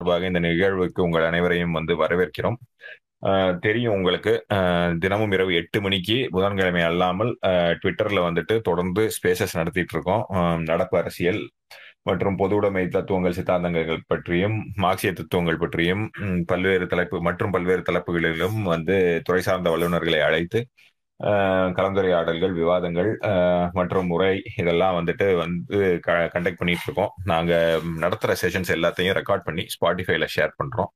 சார்பாக இந்த நிகழ்வுக்கு உங்கள் அனைவரையும் வந்து வரவேற்கிறோம். தெரியும் உங்களுக்கு தினமும் இரவு எட்டு மணிக்கு புதன்கிழமை அல்லாமல் ட்விட்டர்ல வந்துட்டு தொடர்ந்து ஸ்பேசஸ் நடத்திட்டு இருக்கோம். நடப்பு அரசியல் மற்றும் பொதுவுடைமை தத்துவங்கள் சித்தாந்தங்கள் பற்றியும் மார்க்சிய தத்துவங்கள் பற்றியும் பல்வேறு தலைப்பு மற்றும் பல்வேறு தலைப்புகளிலும் வந்து துறை சார்ந்த வல்லுநர்களை அழைத்து கலந்துரையாடல்கள் விவாதங்கள் மற்றும் முறை இதெல்லாம் வந்துட்டு வந்து கண்டக்ட் பண்ணிட்டு இருக்கோம் நாங்கள் நடத்துற செஷன்ஸ் எல்லாத்தையும் ரெக்கார்ட் பண்ணி ஸ்பாட்டிஃபைல ஷேர் பண்ணுறோம்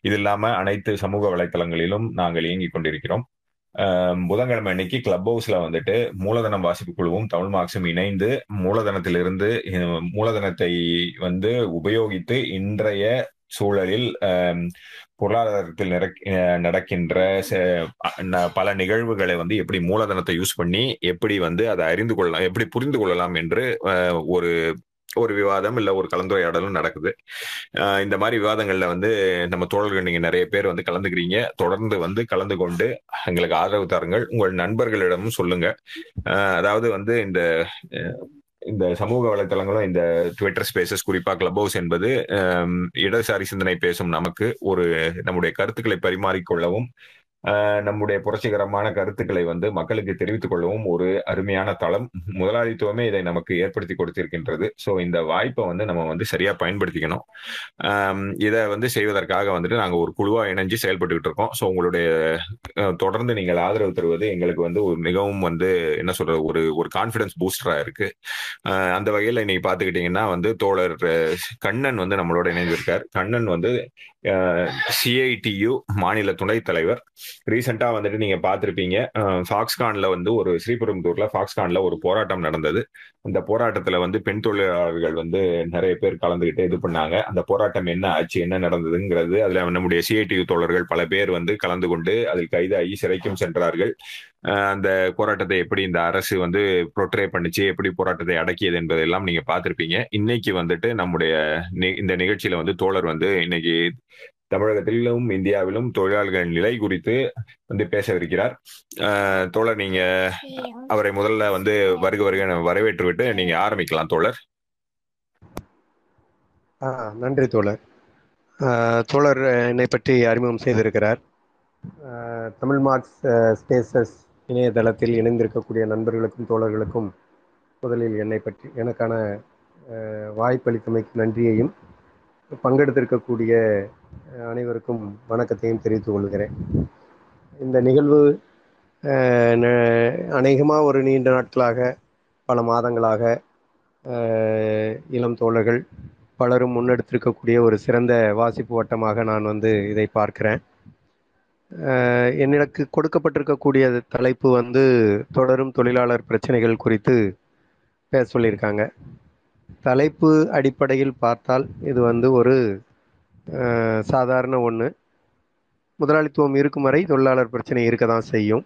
இது இல்லாமல் அனைத்து சமூக வலைத்தளங்களிலும் நாங்கள் இயங்கிக் கொண்டிருக்கிறோம். புதன்கிழமை அன்னைக்கு கிளப் ஹவுஸ்ல வந்துட்டு மூலதனம் வாசிப்பு குழுவும் தமிழ் மார்க்ஸும் இணைந்து மூலதனத்திலிருந்து மூலதனத்தை வந்து உபயோகித்து இன்றைய சூழலில் பொருளாதாரத்தில் நடக்கின்ற ச- பல நிகழ்வுகளை வந்து எப்படி மூலதனத்தை யூஸ் பண்ணி எப்படி வந்து அதை அறிந்து கொள்ளலாம் எப்படி புரிந்து கொள்ளலாம் என்று ஒரு ஒரு விவாதம் இல்ல ஒரு கலந்துரையாடலும் நடக்குது. இந்த மாதிரி விவாதங்கள்ல வந்து நம்ம தோழர்கள் நீங்க நிறைய பேர் வந்து கலந்துக்கிறீங்க. தொடர்ந்து வந்து கலந்து கொண்டு எங்களுக்கு ஆதரவு தாருங்கள். உங்கள் நண்பர்களிடமும் சொல்லுங்க. அதாவது வந்து இந்த இந்த சமூக வலைத்தளங்களும் இந்த ட்விட்டர் ஸ்பேசஸ் குறிப்பா கிளப் ஹவுஸ் என்பது இடதுசாரி சிந்தனை பேசும் நமக்கு ஒரு நம்முடைய கருத்துக்களை பரிமாறிக்கொள்ளவும் நம்முடைய புரட்சிகரமான கருத்துக்களை வந்து மக்களுக்கு தெரிவித்துக் கொள்ளவும் ஒரு அருமையான தளம். முதலாளித்துவமே இதை நமக்கு ஏற்படுத்தி கொடுத்திருக்கின்றது. ஸோ இந்த வாய்ப்பை வந்து நம்ம வந்து சரியா பயன்படுத்திக்கணும். இதை வந்து செய்வதற்காக வந்துட்டு நாங்கள் ஒரு குழுவா இணைஞ்சு செயல்பட்டுக்கிட்டு இருக்கோம். ஸோ உங்களுடைய தொடர்ந்து நீங்கள் ஆதரவு தருவது எங்களுக்கு வந்து ஒரு மிகவும் வந்து என்ன சொல்றது ஒரு ஒரு கான்ஃபிடன்ஸ் பூஸ்டரா இருக்கு. அந்த வகையில் இன்னைக்கு பார்த்துக்கிட்டிங்கன்னா வந்து தோழர் கண்ணன் வந்து நம்மளோட இணைந்திருக்கார். கண்ணன் வந்து சிஐடியு மாநில துணைத் தலைவர். ரீசெண்டா வந்துட்டு நீங்க பார்த்துருப்பீங்க. ஃபாக்ஸ்கானில் ஃபாக்ஸ்கான்ல வந்து ஒரு ஸ்ரீபெரும்புதூர்ல ஃபாக்ஸ்கான்ல ஒரு போராட்டம் நடந்தது. அந்த போராட்டத்துல வந்து பெண் தொழிலாளர்கள் வந்து நிறைய பேர் கலந்துகிட்டு இது பண்ணாங்க. அந்த போராட்டம் என்ன ஆச்சு என்ன நடந்ததுங்கிறது அதுல நம்முடைய சிஐடியு தோழர்கள் பல பேர் வந்து கலந்து கொண்டு அதில் கைதாகி சிறைக்கும் சென்றார்கள். அந்த போராட்டத்தை எப்படி இந்த அரசு வந்து ப்ரொட்ரே பண்ணிச்சு எப்படி போராட்டத்தை அடக்கியது என்பதெல்லாம் நீங்க பார்த்திருப்பீங்க. இன்னைக்கு வந்துட்டு நம்முடைய நி- இந்த நிகழ்ச்சியில வந்து தோழர் வந்து இன்னைக்கு தமிழகத்திலும் இந்தியாவிலும் தொழிலாளர்கள் நிலை குறித்து வந்து பேசவிருக்கிறார். தோழர் நீங்க அவரை முதல்ல வந்து வருக வருக வரவேற்று விட்டு நீங்க ஆரம்பிக்கலாம் தோழர். நன்றி தோழர். தோழர் என்னை பற்றி அறிமுகம் செய்திருக்கிறார். தமிழ் மார்க்ஸ் ஸ்பேசஸ் இணையதளத்தில் இணைந்திருக்கக்கூடிய நண்பர்களுக்கும் தோழர்களுக்கும் முதலில் என்னை பற்றி எனக்கான வாய்ப்பளித்தமைக்கு நன்றியையும் பங்கெடுத்திருக்கக்கூடிய அனைவருக்கும் வணக்கத்தையும் தெரிவித்துக் கொள்கிறேன். இந்த நிகழ்வு அநேகமாக ஒரு நீண்ட நாட்களாக பல மாதங்களாக இளம் தோழர்கள் பலரும் முன்னெடுத்திருக்கக்கூடிய ஒரு சிறந்த வாசிப்பு வட்டமாக நான் வந்து இதை பார்க்கிறேன். எனக்கு கொடுக்கப்பட்டிருக்கக்கூடிய தலைப்பு வந்து தொடரும் தொழிலாளர் பிரச்சனைகள் குறித்து பேச சொல்லியிருக்காங்க. தலைப்பு அடிப்படையில் பார்த்தால் இது வந்து ஒரு சாதாரண ஒன்று முதலாளித்துவம் இருக்கும் வரை தொழிலாளர் பிரச்சனை இருக்க தான் செய்யும்.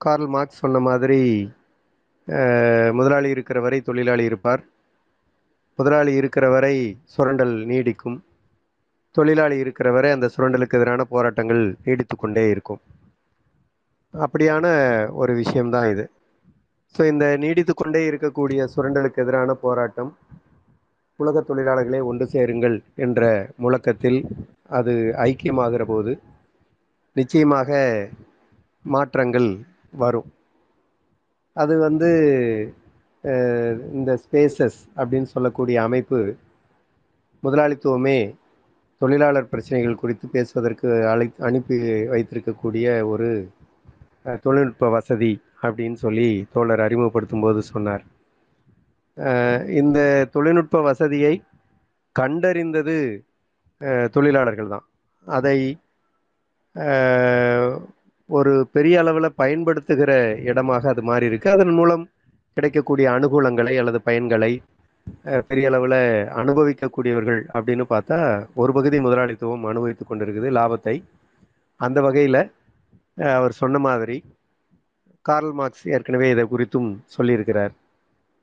கார்ல் மார்க்ஸ் சொன்ன மாதிரி முதலாளி இருக்கிற வரை தொழிலாளி இருப்பார். முதலாளி இருக்கிற வரை சுரண்டல் நீடிக்கும். தொழிலாளி இருக்கிற வரை அந்த சுரண்டலுக்கு எதிரான போராட்டங்கள் நீடித்து கொண்டே இருக்கும். அப்படியான ஒரு விஷயம்தான் இது. ஸோ இந்த நீடித்து கொண்டே இருக்கக்கூடிய சுரண்டலுக்கு எதிரான போராட்டம் உலக தொழிலாளர்களே ஒன்று சேருங்கள் என்ற முழக்கத்தில் அது ஐக்கியமாகிற போது நிச்சயமாக மாற்றங்கள் வரும். அது வந்து இந்த ஸ்பேசஸ் அப்படின்னு சொல்லக்கூடிய அமைப்பு முதலாளித்துவமே தொழிலாளர் பிரச்சனைகள் குறித்து பேசுவதற்கு அழை அனுப்பி வைத்திருக்கக்கூடிய ஒரு தொழில்நுட்ப வசதி அப்படின்னு சொல்லி தோழர் அறிமுகப்படுத்தும் போது சொன்னார். இந்த தொழில்நுட்ப வசதியை கண்டறிந்தது தொழிலாளர்கள் தான். அதை ஒரு பெரிய அளவில் பயன்படுத்துகிற இடமாக அது மாறி இருக்கு அதன் மூலம் கிடைக்கக்கூடிய அனுகூலங்களை அல்லது பயன்களை பெரிய அளவில் அனுபவிக்கக்கூடியவர்கள் அப்படின்னு பார்த்தா ஒரு பகுதி முதலாளித்துவம் அனுபவித்து கொண்டிருக்குது லாபத்தை. அந்த வகையில் அவர் சொன்ன மாதிரி கார்ல் மார்க்ஸ் ஏற்கனவே இதை குறித்தும் சொல்லியிருக்கிறார்.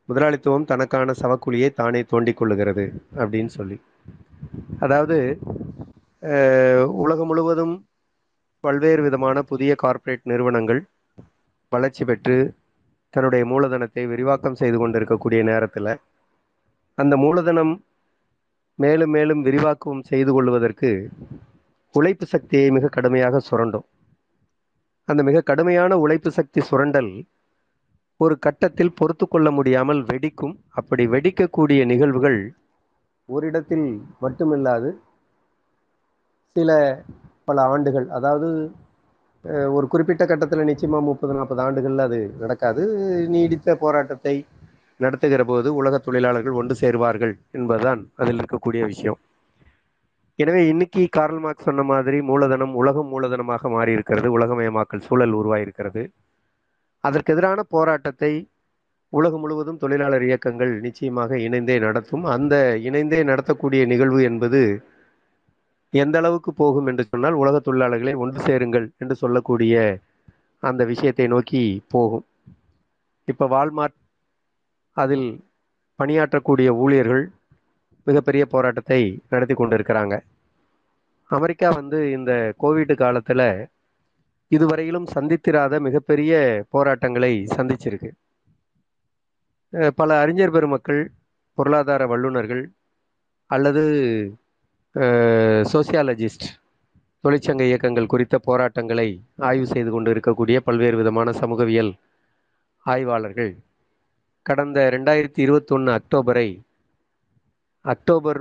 முதலாளித்துவம் தனக்கான சவக்குழியை தானே தோண்டிக் கொள்ளுகிறது அப்படின்னு சொல்லி. அதாவது உலகம் முழுவதும் பல்வேறு விதமான புதிய கார்ப்பரேட் நிறுவனங்கள் வளர்ச்சி பெற்று தன்னுடைய மூலதனத்தை விரிவாக்கம் செய்து கொண்டிருக்கக்கூடிய நேரத்தில் அந்த மூலதனம் மேலும் மேலும் விரிவாக்கம் செய்து கொள்வதற்கு உழைப்பு சக்தியை மிக கடுமையாக சுரண்டும். அந்த மிக கடுமையான உழைப்பு சக்தி சுரண்டல் ஒரு கட்டத்தில் பொறுத்து கொள்ள முடியாமல் வெடிக்கும். அப்படி வெடிக்கக்கூடிய நிகழ்வுகள் ஓரிடத்தில் மட்டுமில்லாது சில பல ஆண்டுகள் அதாவது ஒரு குறிப்பிட்ட கட்டத்தில் நிச்சயமாக முப்பது நாற்பது ஆண்டுகளில் அது நடக்காது. நீடித்த போராட்டத்தை நடத்துகிற போது உலக தொழிலாளர்கள் ஒன்று சேருவார்கள் என்பதுதான் அதில் இருக்கக்கூடிய விஷயம். எனவே இன்னைக்கு கார்ல் மார்க் சொன்ன மாதிரி மூலதனம் உலகம் மூலதனமாக மாறி இருக்கிறது உலகமயமாக்கல் சூழல் உருவாயிருக்கிறது. அதற்கு எதிரான போராட்டத்தை உலகம் முழுவதும் தொழிலாளர் இயக்கங்கள் நிச்சயமாக இணைந்தே நடத்தும். அந்த இணைந்தே நடத்தக்கூடிய நிகழ்வு என்பது எந்த அளவுக்கு போகும் என்று சொன்னால் உலக தொழிலாளர்களை ஒன்று சேருங்கள் என்று சொல்லக்கூடிய அந்த விஷயத்தை நோக்கி போகும். இப்போ வால்மார்ட் அதில் பணியாற்றக்கூடிய ஊழியர்கள் மிகப்பெரிய போராட்டத்தை நடத்தி கொண்டிருக்கிறாங்க. அமெரிக்கா வந்து இந்த கோவிட் காலத்தில் இதுவரையிலும் சந்தித்திராத மிகப்பெரிய போராட்டங்களை சந்திச்சிருக்கு. பல அறிஞர் பெருமக்கள் பொருளாதார வல்லுநர்கள் அல்லது சோசியாலஜிஸ்ட் தொழிற்சங்க இயக்கங்கள் குறித்த போராட்டங்களை ஆய்வு செய்து கொண்டு இருக்கக்கூடிய பல்வேறு விதமான சமூகவியல் ஆய்வாளர்கள் கடந்த ரெண்டாயிரத்தி இருபத்தொன்று அக்டோபரை அக்டோபர்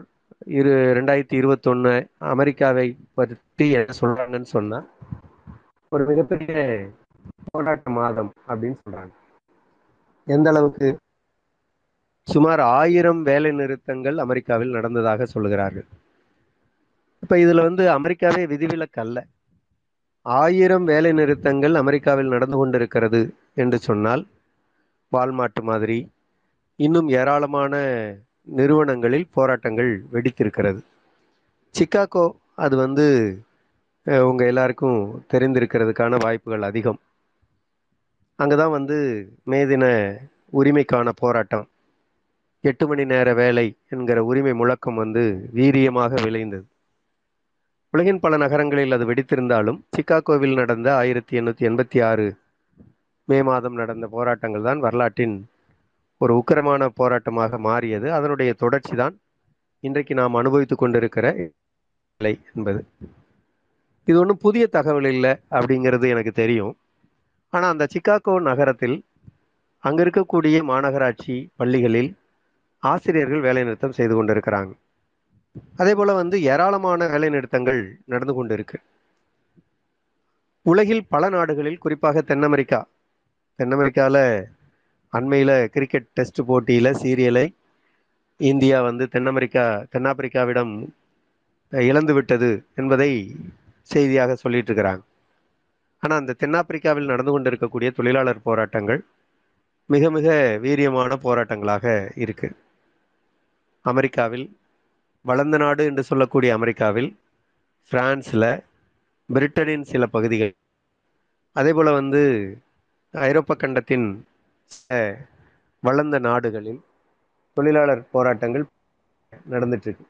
இரு ரெண்டாயிரத்தி இருபத்தொன்று அமெரிக்காவை பற்றி என்ன சொல்கிறாங்கன்னு சொன்னால் ஒரு மிகப்பெரிய போராட்ட மாதம் அப்படின்னு சொல்கிறாங்க எந்த அளவுக்கு? சுமார் ஆயிரம் வேலை நிறுத்தங்கள் அமெரிக்காவில் நடந்ததாக சொல்கிறார்கள் இப்போ இதில் வந்து அமெரிக்காவே விதிவிலக்கல்ல ஆயிரம் வேலை நிறுத்தங்கள் அமெரிக்காவில் நடந்து கொண்டிருக்கிறது என்று சொன்னால் வால்மார்ட் மாதிரி இன்னும் ஏராளமான நிறுவனங்களில் போராட்டங்கள் வெடித்திருக்கிறது. சிக்காகோ அது வந்து உங்கள் எல்லாருக்கும் தெரிந்திருக்கிறதுக்கான வாய்ப்புகள் அதிகம். அங்கே தான் வந்து மே தின உரிமைக்கான போராட்டம். எட்டு மணி நேர வேலை என்கிற உரிமை முழக்கம் வந்து வீரியமாக விளைந்தது. உலகின் பல நகரங்களில் அது வெடித்திருந்தாலும் சிக்காகோவில் நடந்த ஆயிரத்தி எண்ணூற்றி எண்பத்தி ஆறு மே மாதம் நடந்த போராட்டங்கள் தான் வரலாற்றின் ஒரு உக்கிரமான போராட்டமாக மாறியது. அதனுடைய தொடர்ச்சி தான் இன்றைக்கு நாம் அனுபவித்துக் கொண்டிருக்கிற நிலை என்பது. இது ஒன்றும் புதிய தகவல் இல்லை அப்படிங்கிறது எனக்கு தெரியும். ஆனால் அந்த சிக்காகோ நகரத்தில் அங்கே இருக்கக்கூடிய மாநகராட்சி பள்ளிகளில் ஆசிரியர்கள் வேலைநிறுத்தம் செய்து கொண்டிருக்கிறாங்க. அதே போல் வந்து ஏராளமான வேலைநிறுத்தங்கள் நடந்து கொண்டிருக்கு. உலகில் பல நாடுகளில் குறிப்பாக தென் அமெரிக்கா தென் அமெரிக்காவில் அண்மையில் கிரிக்கெட் டெஸ்ட் போட்டியில் சீரியலை இந்தியா வந்து தென் அமெரிக்கா தென்னாப்பிரிக்காவிடம் இழந்து விட்டது என்பதை செய்தியாக சொல்லிட்டு இருக்கிறாங்க. ஆனால் அந்த தென்னாப்பிரிக்காவில் நடந்து கொண்டிருக்கக்கூடிய தொழிலாளர் போராட்டங்கள் மிக மிக வீரியமான போராட்டங்களாக இருக்கு. அமெரிக்காவில் வளர்ந்த நாடு என்று சொல்லக்கூடிய அமெரிக்காவில் பிரான்ஸில் பிரிட்டனின் சில பகுதிகள். அதே போல் வந்து ஐரோப்பா கண்டத்தின் சில வளர்ந்த நாடுகளில் தொழிலாளர் போராட்டங்கள் நடந்துட்டுருக்கு.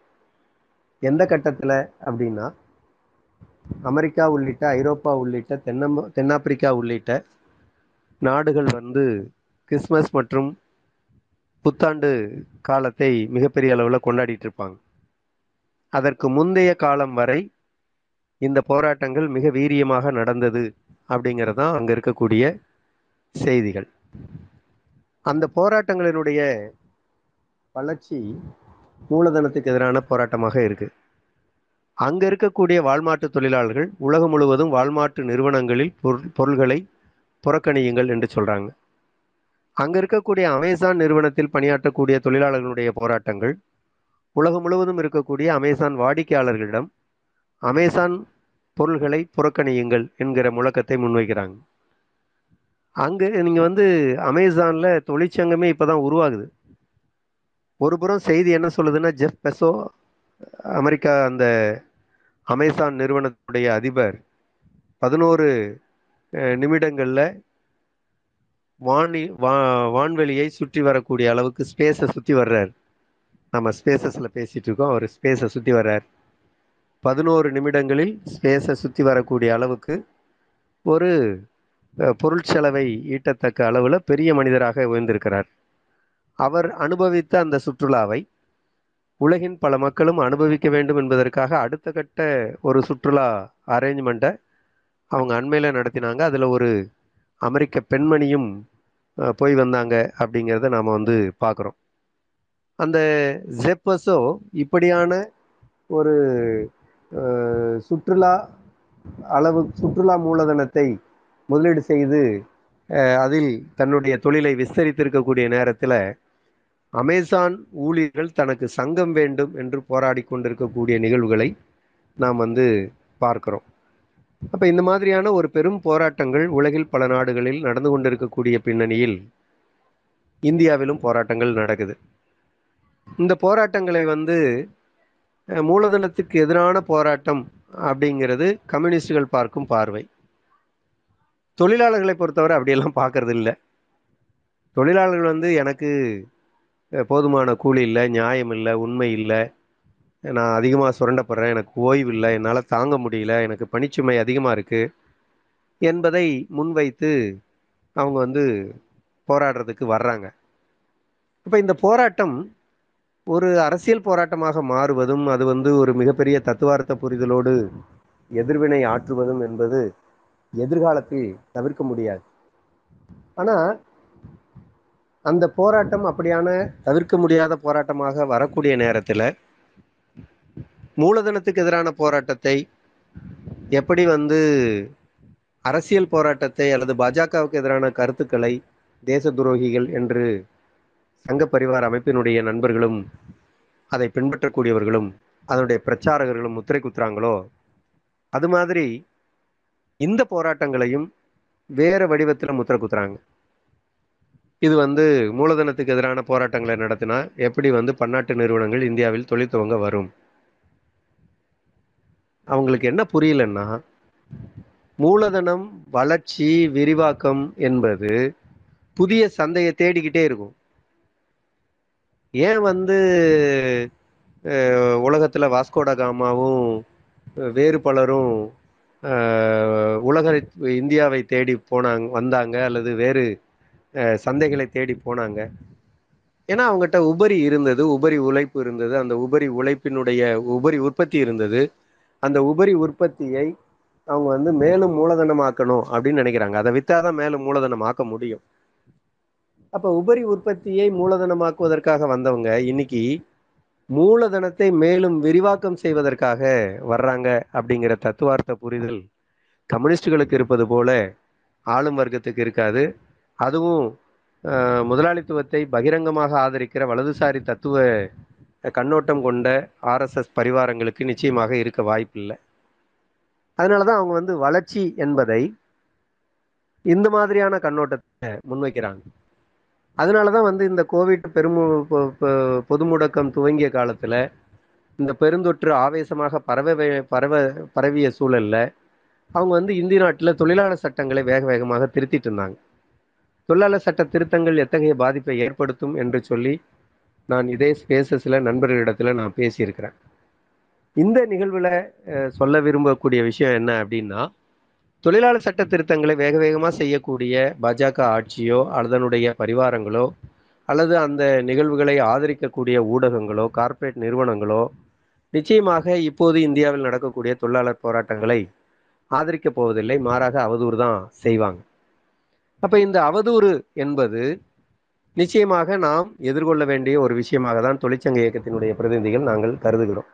எந்த கட்டத்தில் அப்படின்னா அமெரிக்கா உள்ளிட்ட ஐரோப்பா உள்ளிட்ட தென்னம தென்னாப்பிரிக்கா உள்ளிட்ட நாடுகள் வந்து கிறிஸ்மஸ் மற்றும் புத்தாண்டு காலத்தை மிகப்பெரிய அளவில் கொண்டாடிட்டு இருப்பாங்க அதற்கு முந்தைய காலம் வரை இந்த போராட்டங்கள் மிக வீரியமாக நடந்தது அப்படிங்கிறது தான் அங்கே இருக்கக்கூடிய செய்திகள். அந்த போராட்டங்களினுடைய வளர்ச்சி மூலதனத்துக்கு எதிரான போராட்டமாக இருக்கு. அங்க இருக்கக்கூடிய வாழ்மாட்டு தொழிலாளர்கள் உலகம் முழுவதும் வாழ்மாட்டு நிறுவனங்களில் பொருள் பொருள்களை புறக்கணியுங்கள் என்று சொல்றாங்க. அங்க இருக்கக்கூடிய அமேசான் நிறுவனத்தில் பணியாற்றக்கூடிய தொழிலாளர்களுடைய போராட்டங்கள் உலகம் முழுவதும் இருக்கக்கூடிய அமேசான் வாடிக்கையாளர்களிடம் அமேசான் பொருள்களை புறக்கணியுங்கள் என்கிற முழக்கத்தை முன்வைக்கிறாங்க. அங்கே நீங்கள் வந்து அமேசானில் தொழிற்சங்கமே இப்போ தான் உருவாகுது. ஒரு புறம் செய்தி என்ன சொல்லுதுன்னா ஜெஃப் பெசோ அமெரிக்கா அந்த அமேசான் நிறுவனத்துடைய அதிபர் பதினோரு நிமிடங்களில் வானி வா வான்வெளியை சுற்றி வரக்கூடிய அளவுக்கு ஸ்பேஸை சுற்றி வர்றார். நம்ம ஸ்பேசஸில் பேசிகிட்டு இருக்கோம். அவர் ஸ்பேஸை சுற்றி வர்றார். பதினோரு நிமிடங்களில் ஸ்பேஸை சுற்றி வரக்கூடிய அளவுக்கு ஒரு பொருள் செலவை ஈட்டத்தக்க அளவில் பெரிய மனிதராக உயர்ந்திருக்கிறார். அவர் அனுபவித்த அந்த சுற்றுலாவை உலகின் பல மக்களும் அனுபவிக்க வேண்டும் என்பதற்காக அடுத்த கட்ட ஒரு சுற்றுலா அரேஞ்ச்மெண்ட்டை அவங்க அண்மையில் நடத்தினாங்க. அதில் ஒரு அமெரிக்க பெண்மணியும் போய் வந்தாங்க அப்படிங்கிறத நாம் வந்து பார்க்குறோம் அந்த ஜெப்பஸோ இப்படியான ஒரு சுற்றுலா அளவு சுற்றுலா மூலதனத்தை முதலீடு செய்து அதில் தன்னுடைய தொழிலை விஸ்தரித்திருக்கக்கூடிய நேரத்தில் அமேசான் ஊழியர்கள் தனக்கு சங்கம் வேண்டும் என்று போராடி கொண்டிருக்கக்கூடிய நிகழ்வுகளை நாம் வந்து பார்க்கிறோம். அப்போ இந்த மாதிரியான ஒரு பெரும் போராட்டங்கள் உலகில் பல நாடுகளில் நடந்து கொண்டிருக்கக்கூடிய பின்னணியில் இந்தியாவிலும் போராட்டங்கள் நடக்குது. இந்த போராட்டங்களை வந்து மூலதனத்துக்கு எதிரான போராட்டம் அப்படிங்கிறது கம்யூனிஸ்டுகள் பார்க்கும் பார்வை. தொழிலாளர்களை பொறுத்தவரை அப்படியெல்லாம் பார்க்கறது இல்லை தொழிலாளர்கள் வந்து எனக்கு போதுமான கூலி இல்லை நியாயம் இல்லை உண்மை இல்லை. நான் அதிகமாக சுரண்டப்படுறேன் எனக்கு ஓய்வு இல்லை என்னால் தாங்க முடியல எனக்கு பணிச்சுமை அதிகமாக இருக்குது என்பதை முன்வைத்து அவங்க வந்து போராடுறதுக்கு வர்றாங்க. இப்போ இந்த போராட்டம் ஒரு அரசியல் போராட்டமாக மாறுவதும் அது வந்து ஒரு மிகப்பெரிய தத்துவார்த்த புரிதலோடு எதிர்வினை ஆற்றுவதும் என்பது எதிர்காலத்தில் தவிர்க்க முடியாது. ஆனால் அந்த போராட்டம் அப்படியான தவிர்க்க முடியாத போராட்டமாக வரக்கூடிய நேரத்தில் மூலதனத்துக்கு எதிரான போராட்டத்தை எப்படி வந்து அரசியல் போராட்டத்தை அல்லது பாஜகவுக்கு எதிரான கருத்துக்களை தேச துரோகிகள் என்று சங்க பரிவார அமைப்பினுடைய நண்பர்களும் அதை பின்பற்றக்கூடியவர்களும் அதனுடைய பிரச்சாரகர்களும் முத்திரை குத்துறாங்களோ அது மாதிரி இந்த போராட்டங்களையும் வேற வடிவத்தில் முத்திரை குத்துறாங்க இது வந்து மூலதனத்துக்கு எதிரான போராட்டங்களை நடத்தினா எப்படி வந்து பன்னாட்டு நிறுவனங்கள் இந்தியாவில் தொழில் துவங்க வரும்? அவங்களுக்கு என்ன புரியலன்னா மூலதனம் வளர்ச்சி விரிவாக்கம் என்பது புதிய சந்தையை தேடிக்கிட்டே இருக்கும். ஏன் வந்து உலகத்தில் வாஸ்கோட காமாவும் வேறு பலரும் உலக இந்தியாவை தேடி போனாங்க வந்தாங்க அல்லது வேறு சந்தைகளை தேடி போனாங்க. ஏன்னா அவங்ககிட்ட உபரி இருந்தது உபரி உழைப்பு இருந்தது. அந்த உபரி உழைப்பினுடைய உபரி உற்பத்தி இருந்தது. அந்த உபரி உற்பத்தியை அவங்க வந்து மேலும் மூலதனமாக்கணும் அப்படின்னு நினைக்கிறாங்க. அதை வித்தாதான் மேலும் மூலதனமாக்க முடியும். அப்ப உபரி உற்பத்தியை மூலதனமாக்குவதற்காக வந்தவங்க இன்னைக்கு மூலதனத்தை மேலும் விரிவாக்கம் செய்வதற்காக வர்றாங்க அப்படிங்கிற தத்துவார்த்த புரிதல் கம்யூனிஸ்டுகளுக்கு இருப்பது போல ஆளும் வர்க்கத்துக்கு இருக்காது. அதுவும் முதலாளித்துவத்தை பகிரங்கமாக ஆதரிக்கிற வலதுசாரி தத்துவ கண்ணோட்டம் கொண்ட ஆர்எஸ்எஸ் பரிவாரங்களுக்கு நிச்சயமாக இருக்க வாய்ப்பில்லை. அதனால தான் அவங்க வந்து வளர்ச்சி என்பதை இந்த மாதிரியான கண்ணோட்டத்தை முன்வைக்கிறாங்க. அதனால தான் வந்து இந்த கோவிட் பெரும் பொ- பொது முடக்கம் துவங்கிய காலத்தில் இந்த பெருந்தொற்று ஆவேசமாக பரவ வே- பரவ பரவிய சூழலில் அவங்க வந்து இந்திய நாட்டில் தொழிலாளர் சட்டங்களை வேக வேகமாக திருத்திட்டு இருந்தாங்க. தொழிலாளர் சட்ட திருத்தங்கள் எத்தகைய பாதிப்பை ஏற்படுத்தும் என்று சொல்லி நான் இதே ஸ்பேசஸில் நண்பர்களிடத்தில் நான் பேசியிருக்கிறேன். இந்த நிகழ்வில் சொல்ல விரும்பக்கூடிய விஷயம் என்ன அப்படின்னா தொழிலாளர் சட்ட திருத்தங்களை வேக வேகமாக செய்யக்கூடிய பாஜக ஆட்சியோ அதனுடைய பரிவாரங்களோ அல்லது அந்த நிகழ்வுகளை ஆதரிக்கக்கூடிய ஊடகங்களோ கார்ப்பரேட் நிறுவனங்களோ நிச்சயமாக இப்போது இந்தியாவில் நடக்கக்கூடிய தொழிலாளர் போராட்டங்களை ஆதரிக்கப் போவதில்லை. மாறாக அவதூறு தான் செய்வாங்க. அப்போ இந்த அவதூறு என்பது நிச்சயமாக நாம் எதிர்கொள்ள வேண்டிய ஒரு விஷயமாக தான் தொழிற்சங்க இயக்கத்தினுடைய பிரதிநிதிகள் நாங்கள் கருதுகிறோம்.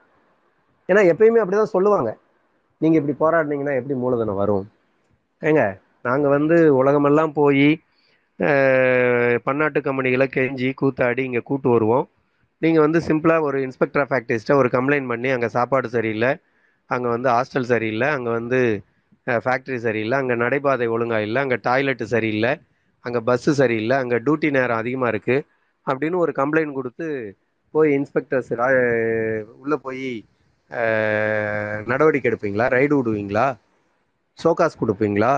ஏன்னா எப்பயுமே அப்படிதான் சொல்லுவாங்க. நீங்கள் இப்படி போராடினீங்கன்னா எப்படி மூலதனம் வரும்? ஏங்க நாங்க வந்து உலகமெல்லாம் போய் பன்னாட்டு கம்பெனிகளை கெஞ்சி கூத்தாடி இங்கே கூட்டு வருவோம். நீங்கள் வந்து சிம்பிளாக ஒரு இன்ஸ்பெக்டர் ஆஃப் ஃபேக்டரிஸ்ட்டை ஒரு கம்ப்ளைண்ட் பண்ணி அங்கே சாப்பாடு சரியில்லை அங்கே வந்து ஹாஸ்டல் சரியில்லை அங்கே வந்து ஃபேக்ட்ரி சரியில்லை அங்கே நடைபாதை ஒழுங்காக இல்லை அங்கே டாய்லெட் சரியில்லை அங்கே பஸ்ஸு சரியில்லை அங்கே டியூட்டி நேரம் அதிகமாக இருக்குது அப்படின்னு ஒரு கம்ப்ளைண்ட் கொடுத்து போய் இன்ஸ்பெக்டர்ஸ் உள்ளே போய் நடவடிக்கை எடுப்பீங்களா? ரைடு விடுவீங்களா? ஷோகாஸ் கொடுப்பீங்களா?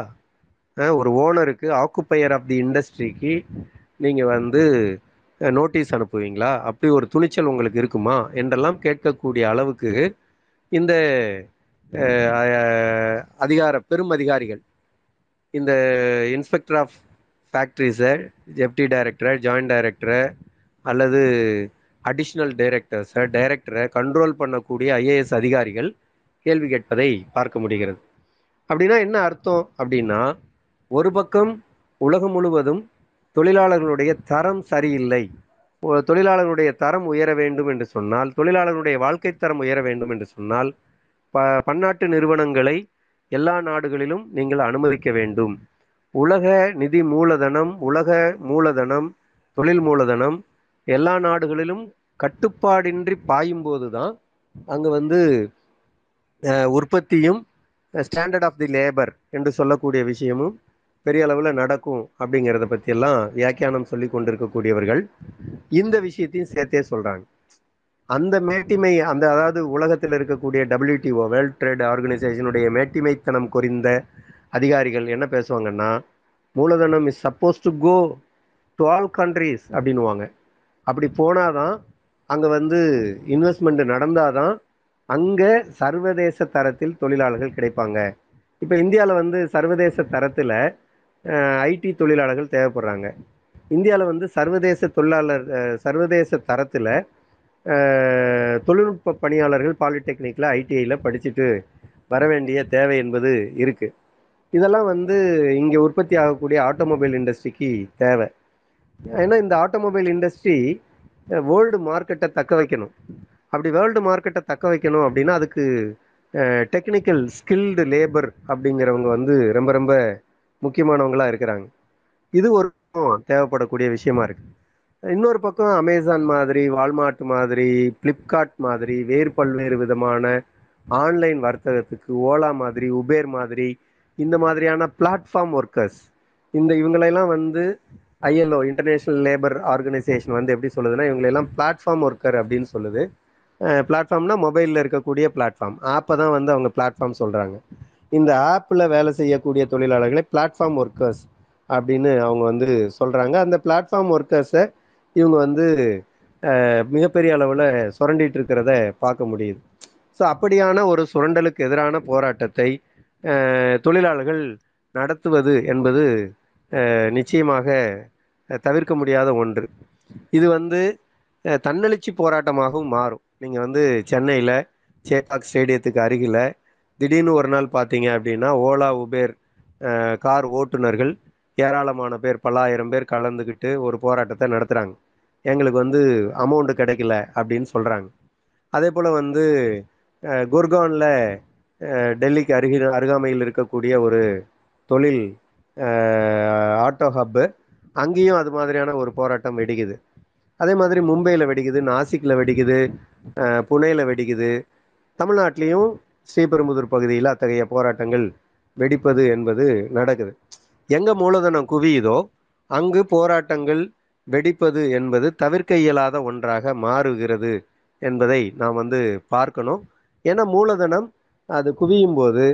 ஒரு ஓனருக்கு ஆக்குப்பையர் ஆஃப் தி இண்டஸ்ட்ரிக்கு நீங்கள் வந்து நோட்டீஸ் அனுப்புவீங்களா? அப்படி ஒரு துணிச்சல் உங்களுக்கு இருக்குமா? என்றெல்லாம் கேட்கக்கூடிய அளவுக்கு இந்த அதிகார பெரும் அதிகாரிகள் இந்த இன்ஸ்பெக்டர் ஆஃப் ஃபேக்ட்ரிஸை டெப்டி டைரக்டரை ஜாயின்ட் டைரக்டரை அல்லது அடிஷ்னல் டைரக்டர்ஸை டைரக்டரை கண்ட்ரோல் பண்ணக்கூடிய ஐஏஎஸ் அதிகாரிகள் கேள்வி கேட்பதை பார்க்க முடிகிறது. அப்படின்னா என்ன அர்த்தம் அப்படின்னா ஒரு பக்கம் உலகம் முழுவதும் தொழிலாளர்களுடைய தரம் சரியில்லை. தொழிலாளர்களுடைய தரம் உயர வேண்டும் என்று சொன்னால் தொழிலாளர்களுடைய வாழ்க்கை தரம் உயர வேண்டும் என்று சொன்னால் ப பன்னாட்டு நிறுவனங்களை எல்லா நாடுகளிலும் நீங்கள் அனுமதிக்க வேண்டும். உலக நிதி மூலதனம் உலக மூலதனம் தொழில் மூலதனம் எல்லா நாடுகளிலும் கட்டுப்பாடின்றி பாயும்போது தான் அங்கே வந்து உற்பத்தியும் ஸ்டாண்டர்ட் ஆஃப் தி லேபர் என்று சொல்லக்கூடிய விஷயமும் பெரிய அளவில் நடக்கும் அப்படிங்கிறத பற்றியெல்லாம் வியாக்கியானம் சொல்லி கொண்டிருக்கக்கூடியவர்கள் இந்த விஷயத்தையும் சேர்த்தே சொல்கிறாங்க அந்த மேட்டிமை அந்த அதாவது உலகத்தில் இருக்கக்கூடிய டபிள்யூடிஓ வேர்ல்ட் ட்ரேட் ஆர்கனைசேஷனுடைய மேட்டிமைத்தனம் குறிந்த அதிகாரிகள் என்ன பேசுவாங்கன்னா மூலதனம் is suppose to go to all countries அப்படின்னுவாங்க. அப்படி போனாதான் அங்கே வந்து இன்வெஸ்ட்மெண்ட் நடந்தாதான் அங்கே சர்வதேச தரத்தில் தொழிலாளர்கள் கிடைப்பாங்க. இப்போ இந்தியாவில் வந்து சர்வதேச தரத்தில் ஐடி தொழிலாளர்கள் தேவைப்படுறாங்க. இந்தியாவில் வந்து சர்வதேச தொழிலாளர் சர்வதேச தரத்தில் தொழில்நுட்ப பணியாளர்கள் பாலிடெக்னிக்கில் ஐடிஐயில் படிச்சுட்டு வர வேண்டிய தேவை என்பது இருக்குது இதெல்லாம் வந்து இங்கே உற்பத்தி ஆகக்கூடிய ஆட்டோமொபைல் இண்டஸ்ட்ரிக்கு தேவை. ஏன்னா இந்த ஆட்டோமொபைல் இண்டஸ்ட்ரி வேர்ல்டு மார்க்கெட்டை தக்க வைக்கணும். அப்படி வேர்ல்டு மார்க்கெட்டை தக்க வைக்கணும் அப்படின்னா அதுக்கு டெக்னிக்கல் ஸ்கில்டு லேபர் அப்படிங்கிறவங்க வந்து ரொம்ப ரொம்ப முக்கியமானவங்களாக இருக்கிறாங்க. இது ஒரு தேவைப்படக்கூடிய விஷயமா இருக்கு. இன்னொரு பக்கம் அமேசான் மாதிரி வால்மார்ட் மாதிரி ஃப்ளிப்கார்ட் மாதிரி வேறு பல்வேறு விதமான ஆன்லைன் வர்த்தகத்துக்கு ஓலா மாதிரி உபேர் மாதிரி இந்த மாதிரியான பிளாட்ஃபார்ம் ஒர்க்கர்ஸ் இந்த இவங்களெல்லாம் வந்து ஐஎல்ஓ இன்டர்நேஷ்னல் லேபர் ஆர்கனைசேஷன் வந்து எப்படி சொல்லுதுன்னா இவங்களெல்லாம் பிளாட்ஃபார்ம் ஒர்க்கர் அப்படின்னு சொல்லுது. பிளாட்ஃபார்ம்னா மொபைலில் இருக்கக்கூடிய பிளாட்ஃபார்ம் ஆப்பை தான் வந்து அவங்க பிளாட்ஃபார்ம் சொல்கிறாங்க இந்த ஆப்பில் வேலை செய்யக்கூடிய தொழிலாளர்களை பிளாட்ஃபார்ம் ஒர்க்கர்ஸ் அப்படின்னு அவங்க வந்து சொல்கிறாங்க அந்த பிளாட்ஃபார்ம் ஒர்க்கர்ஸை இவங்க வந்து மிகப்பெரிய அளவில் சுரண்டிட்டு இருக்கிறத பார்க்க முடியுது. ஸோ அப்படியான ஒரு சுரண்டலுக்கு எதிரான போராட்டத்தை தொழிலாளர்கள் நடத்துவது என்பது நிச்சயமாக தவிர்க்க முடியாத ஒன்று. இது வந்து தன்னெழுச்சி போராட்டமாகவும் மாறும். நீங்கள் வந்து சென்னையில் சேப்பாக் ஸ்டேடியத்துக்கு அருகில் திடீர்னு ஒரு நாள் பார்த்தீங்க அப்படின்னா ஓலா உபேர் கார் ஓட்டுநர்கள் ஏராளமான பேர் பல்லாயிரம் பேர் கலந்துக்கிட்டு ஒரு போராட்டத்தை நடத்துகிறாங்க எங்களுக்கு வந்து அமௌண்ட் கிடைக்கல அப்படின்னு சொல்கிறாங்க அதே போல் வந்து அஹ், குர்கானில் டெல்லிக்கு அருகில் அருகாமையில் இருக்கக்கூடிய ஒரு தொழில் ஆட்டோ ஹப்பு அங்கேயும் அது மாதிரியான ஒரு போராட்டம் வெடிக்குது. அதே மாதிரி மும்பையில் வெடிக்குது நாசிக்கில் வெடிக்குது அஹ், புனேல வெடிக்குது. தமிழ்நாட்டிலையும் ஸ்ரீபெரும்புதூர் பகுதியில் அத்தகைய போராட்டங்கள் வெடிப்பது என்பது நடக்குது. எங்கே மூலதனம் குவியுதோ அங்கு போராட்டங்கள் வெடிப்பது என்பது தவிர்க்க இயலாத ஒன்றாக மாறுகிறது என்பதை நாம் வந்து பார்க்கணும். ஏன்னா மூலதனம் அது குவியும் போது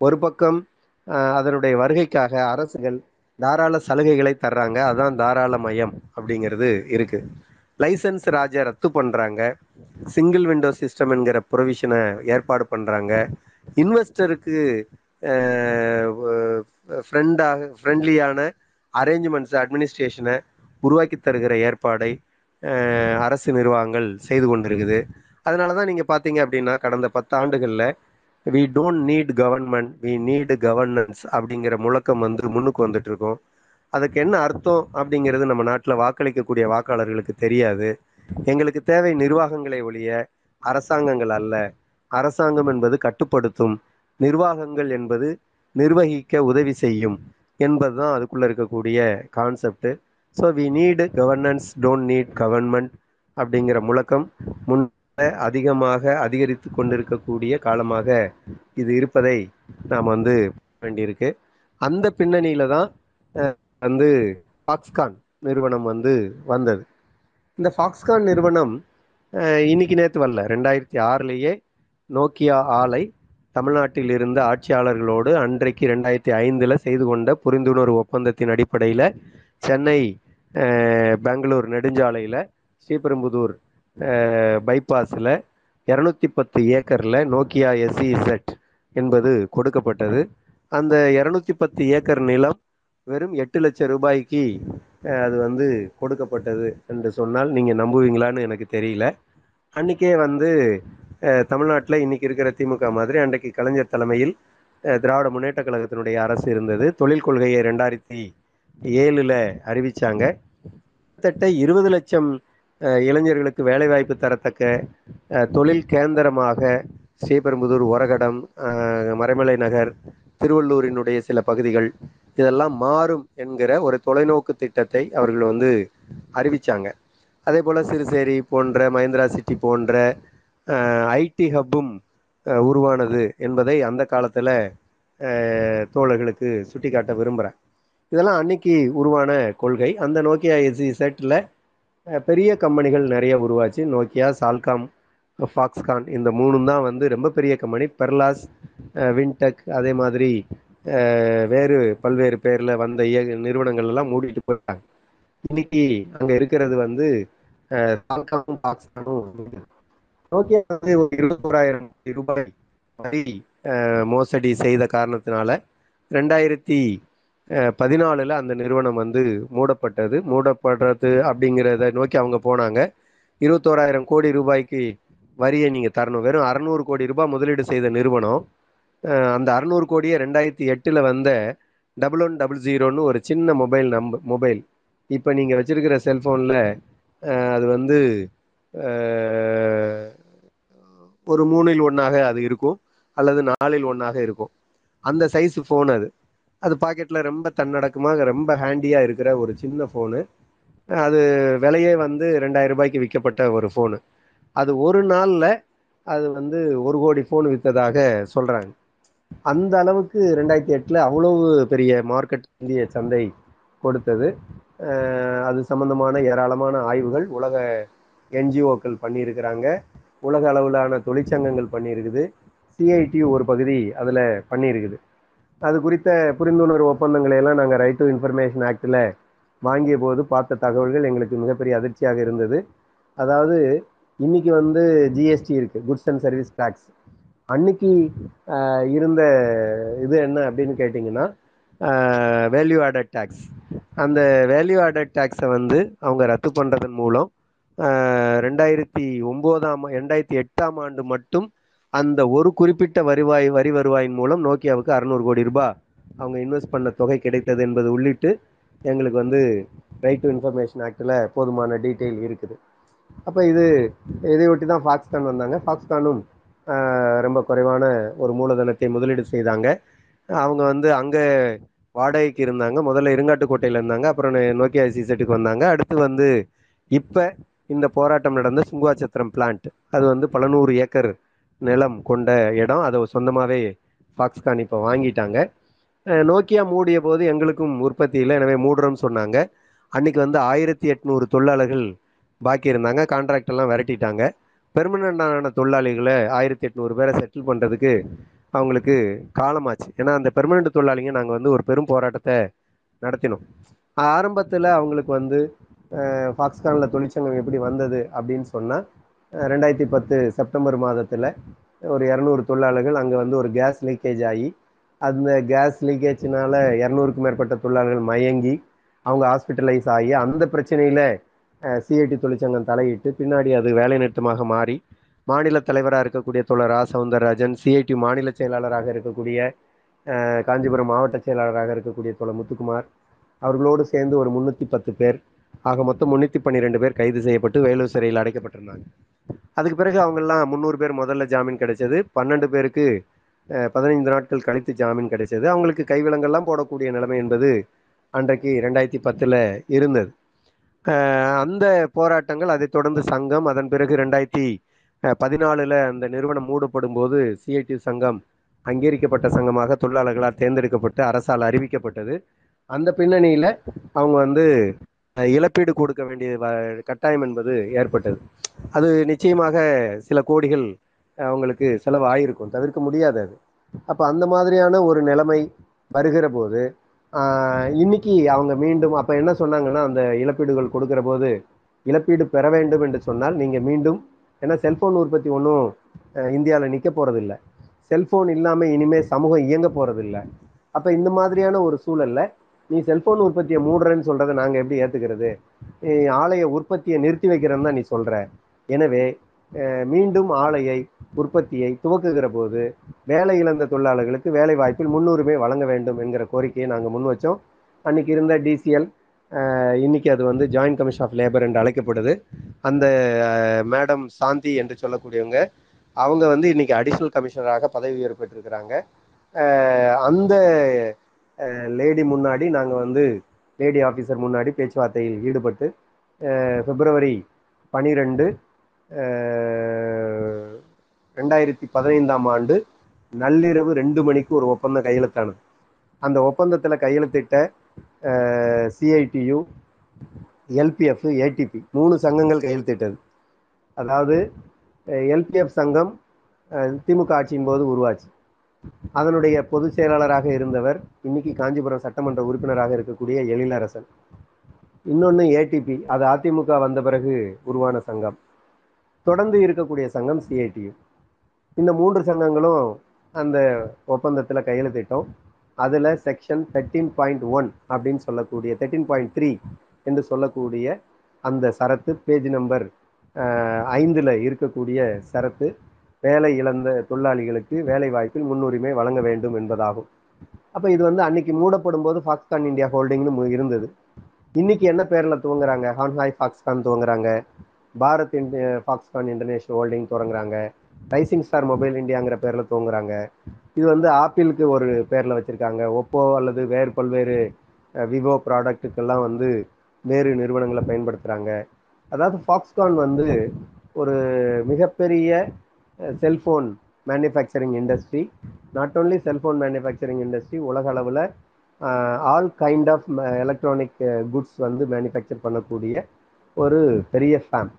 ஒரு பக்கம் அதனுடைய வருகைக்காக அரசுகள் தாராள சலுகைகளை தர்றாங்க. அதுதான் தாராள மயம் அப்படிங்கிறது இருக்குது லைசன்ஸ் ராஜை ரத்து பண்ணுறாங்க சிங்கிள் விண்டோ சிஸ்டம் என்கிற ப்ரொவிஷனை ஏற்பாடு பண்ணுறாங்க இன்வெஸ்டருக்கு ஃப்ரெண்டாக ஃப்ரெண்ட்லியான அரேஞ்ச்மெண்ட்ஸ் அட்மினிஸ்ட்ரேஷனை உருவாக்கி தருகிற ஏற்பாடை அரசு நிர்வாகங்கள் செய்து கொண்டிருக்குது. அதனால தான் நீங்கள் பார்த்தீங்க அப்படின்னா கடந்த பத்தாண்டுகளில் we don't need government we need governance அப்படிங்கிற முழக்கம் வந்து முன்னுக்கு வந்துட்டு இருக்கோம். அதுக்கு என்ன அர்த்தம் அப்படிங்கிறது நம்ம நாட்டில் வாக்களிக்கக்கூடிய வாக்காளர்களுக்கு தெரியாது. எங்களுக்கு தேவை நிர்வாகங்களை ஒழிய அரசாங்கங்கள் அல்ல. அரசாங்கம் என்பது கட்டுப்படுத்தும். நிர்வாகங்கள் என்பது நிர்வகிக்க உதவி செய்யும் என்பதுதான் அதுக்குள்ளே இருக்கக்கூடிய concept so we need governance don't need government அப்படிங்கிற முழக்கம் முன் அதிகமாக அதிகரித்து கொண்டிருக்கக்கூடிய காலமாக இது இருப்பதை நாம் வந்து வேண்டியிருக்கு. அந்த பின்னணியில தான் வந்து பாக்ஸ்கான் நிறுவனம் வந்து வந்தது. இந்த ஃபாக்ஸ்கான் நிறுவனம் இன்னைக்கு நேற்று வரல. ரெண்டாயிரத்தி ஆறுலேயே நோக்கியா ஆலை தமிழ்நாட்டில் இருந்த ஆட்சியாளர்களோடு அன்றைக்கு ரெண்டாயிரத்தி ஐந்தில் செய்து கொண்ட புரிந்துணர்வு ஒப்பந்தத்தின் அடிப்படையில் சென்னை பெங்களூர் நெடுஞ்சாலையில் ஸ்ரீபெரும்புதூர் பைபாஸில் இரநூத்தி பத்து ஏக்கரில் நோக்கியா எஸ்இசெட் என்பது கொடுக்கப்பட்டது. அந்த இரநூத்தி பத்து ஏக்கர் நிலம் வெறும் எட்டு லட்சம் ரூபாய்க்கு அது வந்து கொடுக்கப்பட்டது என்று சொன்னால் நீங்கள் நம்புவீங்களான்னு எனக்கு தெரியல. அன்றைக்கே வந்து தமிழ்நாட்டில் இன்றைக்கி இருக்கிற திமுக மாதிரி அன்றைக்கு கலைஞர் தலைமையில் திராவிட முன்னேற்ற கழகத்தினுடைய அரசு இருந்தது. தொழில் கொள்கையை ரெண்டாயிரத்தி ஏழில் அறிவித்தாங்க கிட்டத்தட்ட இருபது லட்சம் இளைஞர்களுக்கு வேலைவாய்ப்பு தரத்தக்க தொழில் கேந்திரமாக ஸ்ரீபெரும்புதூர் ஒரகடம் மறைமலை நகர் திருவள்ளூரினுடைய சில பகுதிகள் இதெல்லாம் மாறும் என்கிற ஒரு தொலைநோக்கு திட்டத்தை அவர்கள் வந்து அறிவித்தாங்க அதே போல் சிறுசேரி போன்ற மஹிந்திரா சிட்டி போன்ற ஐடி ஹப்பும் உருவானது என்பதை அந்த காலத்தில் தோழர்களுக்கு சுட்டிக்காட்ட விரும்புகிறேன் இதெல்லாம் அன்னைக்கு உருவான கொள்கை. அந்த நோக்கியா எஸ்சி செட்டில் பெரிய கம்பெனிகள் நிறைய உருவாச்சு. நோக்கியா சால்காம் ஃபாக்ஸ்கான் இந்த மூணும் தான் வந்து ரொம்ப பெரிய கம்பெனி. பெர்லாஸ் வின்டெக் அதே மாதிரி வேறு பல்வேறு பேரில் வந்த இய நிறுவனங்கள் எல்லாம் மூடிட்டு போயிட்டாங்க. இன்னைக்கு அங்கே இருக்கிறது வந்து சால்காமும் நோக்கியா வந்து ஒரு இருபத்தோராயிரம் ரூபாய் வரி மோசடி செய்த காரணத்தினால ரெண்டாயிரத்தி பதினாலில் அந்த நிறுவனம் வந்து மூடப்பட்டது. மூடப்படுறது அப்படிங்கிறத நோக்கி அவங்க போனாங்க. இருபத்தோராயிரம் கோடி ரூபாய்க்கு வரியை நீங்கள் தரணும். வெறும் அறநூறு கோடி ரூபாய் முதலீடு செய்த நிறுவனம். அந்த அறநூறு கோடியே ரெண்டாயிரத்தி எட்டில் வந்த டபுள் ஒன் டபுள் ஜீரோன்னு ஒரு சின்ன மொபைல் நம்ப மொபைல். இப்போ நீங்கள் வச்சுருக்கிற செல்ஃபோனில் அது வந்து ஒரு மூணில் ஒன்றாக அது இருக்கும் அல்லது நாலில் ஒன்றாக இருக்கும். அந்த சைஸ் ஃபோன் அது. அது பாக்கெட்டில் ரொம்ப தன்னடக்கமாக ரொம்ப ஹேண்டியாக இருக்கிற ஒரு சின்ன ஃபோனு. அது விலையே வந்து ரெண்டாயிரம் ரூபாய்க்கு விற்கப்பட்ட ஒரு ஃபோனு. அது ஒரு நாளில் அது வந்து ஒரு கோடி ஃபோன் விற்றதாக சொல்கிறாங்க அந்த அளவுக்கு ரெண்டாயிரத்தி எட்டில் அவ்வளவு பெரிய மார்க்கெட் இந்திய சந்தை கொடுத்தது. அது சம்பந்தமான ஏராளமான ஆய்வுகள் உலக என்ஜிஓக்கள் பண்ணியிருக்கிறாங்க. உலக அளவிலான தொழிற்சங்கங்கள் பண்ணியிருக்குது. சிஐடி ஒரு பகுதி அதில் பண்ணியிருக்குது. அது குறித்த புரிந்துணர்வு ஒப்பந்தங்களை எல்லாம் நாங்கள் ரைட் டு இன்ஃபர்மேஷன் ஆக்டில் வாங்கிய போது பார்த்த தகவல்கள் எங்களுக்கு மிகப்பெரிய அதிர்ச்சியாக இருந்தது. அதாவது இன்னைக்கு வந்து ஜிஎஸ்டி இருக்கு. குட்ஸ் அண்ட் சர்வீஸ் டேக்ஸ் அன்னைக்கு இருந்த இது என்ன அப்படின்னு கேட்டிங்கன்னா வேல்யூ ஆடட் டேக்ஸ் அந்த வேல்யூ ஆடட் டேக்ஸை வந்து அவங்க ரத்து பண்ணுறதன் மூலம் ரெண்டாயிரத்தி ஒம்போதாம் ரெண்டாயிரத்தி எட்டாம் ஆண்டு மட்டும் அந்த ஒரு குறிப்பிட்ட வருவாய் வரி வருவாயின் மூலம் நோக்கியாவுக்கு அறநூறு கோடி ரூபாய் அவங்க இன்வெஸ்ட் பண்ண தொகை கிடைத்தது என்பது உள்ளிட்டு எங்களுக்கு வந்து ரைட் டு இன்ஃபர்மேஷன் ஆக்டில் போதுமான டீட்டெயில் இருக்குது. அப்போ இது இதையொட்டி தான் ஃபாக்ஸ்கான் வந்தாங்க. ஃபாக்ஸ்கானும் ரொம்ப குறைவான ஒரு மூலதனத்தை முதலீடு செய்தாங்க. அவங்க வந்து அங்கே வாடகைக்கு இருந்தாங்க முதல்ல இருங்காட்டுக்கோட்டையில் இருந்தாங்க அப்புறம் நோக்கியா சிசெட்டுக்கு வந்தாங்க. அடுத்து வந்து இப்போ இந்த போராட்டம் நடந்த சுங்குவாச்சத்திரம் பிளான்ட் அது வந்து பல நூறு ஏக்கர் நிலம் கொண்ட இடம். அதை சொந்தமாகவே ஃபாக்ஸ்கான் இப்போ வாங்கிட்டாங்க. நோக்கியா மூடிய போது எங்களுக்கும் உற்பத்தி இல்லை. எனவே மூடுறோம்னு சொன்னாங்க. அன்னைக்கு வந்து ஆயிரத்தி எட்நூறு தொழிலாளர்கள் பாக்கி இருந்தாங்க. கான்ட்ராக்டெல்லாம் விரட்டிட்டாங்க. பெர்மனண்டான தொழிலாளிகளை ஆயிரத்தி எட்நூறு பேரை செட்டில் பண்ணுறதுக்கு அவங்களுக்கு காலமாச்சு. ஏன்னா அந்த பெர்மனண்ட் தொழிலாளிங்க நாங்கள் வந்து ஒரு பெரும் போராட்டத்தை நடத்தினோம். ஆரம்பத்தில் அவங்களுக்கு வந்து ஃபாக்ஸ்கானில் தொழிற்சங்கம் எப்படி வந்தது அப்படின்னு சொன்னால் ரெண்டாயிரத்தி பத்து செப்டம்பர் மாதத்தில் ஒரு இரநூறு தொழிலாளர்கள் அங்கே வந்து ஒரு கேஸ் லீக்கேஜ் ஆகி அந்த கேஸ் லீக்கேஜினால் இரநூறுக்கும் மேற்பட்ட தொழிலாளர்கள் மயங்கி அவங்க ஹாஸ்பிட்டலைஸ் ஆகி அந்த பிரச்சனையில் சிஐடி தொழிற்சங்கம் தலையிட்டு பின்னாடி அது வேலை நிறுத்தமாக மாறி மாநில தலைவராக இருக்கக்கூடிய தோழர் ரா சவுந்தரராஜன் சிஐடி மாநில செயலாளராக இருக்கக்கூடிய காஞ்சிபுரம் மாவட்ட செயலாளராக இருக்கக்கூடிய தோழர் முத்துக்குமார் அவர்களோடு சேர்ந்து ஒரு முன்னூற்றி பத்து பேர் ஆக மொத்தம் முன்னூற்றி பன்னிரெண்டு பேர் கைது செய்யப்பட்டு வேலூர் சிறையில் அடைக்கப்பட்டிருந்தாங்க. அதுக்கு பிறகு அவங்கெல்லாம் முந்நூறு பேர் முதல்ல ஜாமீன் கிடைச்சது பன்னெண்டு பேருக்கு பதினைந்து நாட்கள் கழித்து ஜாமீன் கிடைச்சது. அவங்களுக்கு கைவிலங்கெல்லாம் போடக்கூடிய நிலைமை என்பது அன்றைக்கு ரெண்டாயிரத்தி பத்தில் இருந்தது. அந்த போராட்டங்கள் அதைத் தொடர்ந்து சங்கம் அதன் பிறகு ரெண்டாயிரத்தி பதினாலில் அந்த நிறுவனம் மூடப்படும் போது சிஐடி சங்கம் அங்கீகரிக்கப்பட்ட சங்கமாக தொழிலாளர்களால் தேர்ந்தெடுக்கப்பட்டு அரசால் அறிவிக்கப்பட்டது. அந்த பின்னணியில் அவங்க வந்து இழப்பீடு கொடுக்க வேண்டிய கட்டாயம் என்பது ஏற்பட்டது. அது நிச்சயமாக சில கோடிகள் அவங்களுக்கு செலவு ஆயிருக்கும் தவிர்க்க முடியாது அது. அப்போ அந்த மாதிரியான ஒரு நிலைமை வருகிற போது இன்னைக்கு அவங்க மீண்டும் அப்போ என்ன சொன்னாங்கன்னா அந்த இழப்பீடுகள் கொடுக்கிற போது இழப்பீடு பெற வேண்டும் என்று சொன்னால் நீங்கள் மீண்டும் ஏன்னா செல்போன் உற்பத்தி ஒன்றும் இந்தியாவில் நிற்க போகிறதில்ல செல்போன் இல்லாமல் இனிமேல் சமூகம் இயங்க போகிறதில்ல அப்போ இந்த மாதிரியான ஒரு சூழல்ல நீ செல்போன் உற்பத்தியை மூடுறேன்னு சொல்றதை நாங்கள் எப்படி ஏற்றுக்கிறது ஆலைய உற்பத்தியை நிறுத்தி வைக்கிறேன்னு தான் நீ சொல்ற. எனவே மீண்டும் ஆலையை உற்பத்தியை துவக்குகிற போது வேலை இழந்த தொழிலாளர்களுக்கு வேலை வாய்ப்பில் முன்னுரிமை வழங்க வேண்டும் என்கிற கோரிக்கையை நாங்கள் முன் வச்சோம். அன்னைக்கு இருந்த டிசிஎல் இன்னைக்கு அது வந்து ஜாயின்ட் கமிஷன் ஆஃப் லேபர் என்று அழைக்கப்படுது. அந்த மேடம் சாந்தி என்று சொல்லக்கூடியவங்க அவங்க வந்து இன்னைக்கு அடிஷனல் கமிஷனராக பதவி உயர்வு அந்த லேடி முன்னாடி நாங்கள் வந்து லேடி ஆஃபீஸர் முன்னாடி பேச்சுவார்த்தையில் ஈடுபட்டு பிப்ரவரி பனிரெண்டு ரெண்டாயிரத்தி பதினைந்தாம் ஆண்டு நள்ளிரவு ரெண்டு மணிக்கு ஒரு ஒப்பந்தம் கையெழுத்தானது. அந்த ஒப்பந்தத்தில் கையெழுத்திட்ட சிஐடியு எல்பிஎஃப் ஏடிபி மூணு சங்கங்கள் கையெழுத்திட்டது. அதாவது எல்பிஎஃப் சங்கம் திமுக ஆட்சியின் போது உருவாச்சு. அதனுடைய பொதுச் செயலாளராக இருந்தவர் இன்னைக்கு காஞ்சிபுரம் சட்டமன்ற உறுப்பினராக இருக்கக்கூடிய எழிலரசன். இன்னொன்று ஏடிபி அது அதிமுக வந்த பிறகு உருவான சங்கம். தொடர்ந்து இருக்கக்கூடிய சங்கம் சிஐடியு இந்த மூன்று சங்கங்களும் அந்த ஒப்பந்தத்தில் கையெழுத்திட்டோம். அதில் செக்ஷன் தேர்ட்டீன் பாயிண்ட் ஒன் அப்படின்னு சொல்லக்கூடிய தேர்ட்டீன் பாயிண்ட் த்ரீ என்று சொல்லக்கூடிய அந்த சரத்து பேஜ் நம்பர் ஐந்தில் இருக்கக்கூடிய சரத்து வேலை இழந்த தொழிலாளிகளுக்கு வேலை வாய்ப்பில் முன்னுரிமை வழங்க வேண்டும் என்பதாகும். அப்போ இது வந்து அன்னைக்கு மூடப்படும் போது ஃபாக்ஸ்கான் இந்தியா ஹோல்டிங்னு இருந்தது. இன்னைக்கு என்ன பேரில் துவங்குறாங்க? ஹான்ஹாய் ஃபாக்ஸ்கான் துவங்குறாங்க. பாரத் இண்டி ஃபாக்ஸ்கான் இன்டர்நேஷனல் ஹோல்டிங் தொடங்குறாங்க. ரைசிங் ஸ்டார் மொபைல் இந்தியாங்கிற பேரில் துவங்குறாங்க. இது வந்து ஆப்பிளுக்கு ஒரு பேரில் வச்சுருக்காங்க. ஒப்போ அல்லது வேறு பல்வேறு விவோ ப்ராடக்ட்டுக்கெல்லாம் வந்து வேறு நிறுவனங்களை பயன்படுத்துகிறாங்க அதாவது ஃபாக்ஸ்கான் வந்து ஒரு மிகப்பெரிய cellphone manufacturing industry not only cellphone manufacturing industry உலக அளவில் all kind of electronic goods வந்து மேனுஃபேக்சர் பண்ணக்கூடிய ஒரு பெரிய ஃபேம்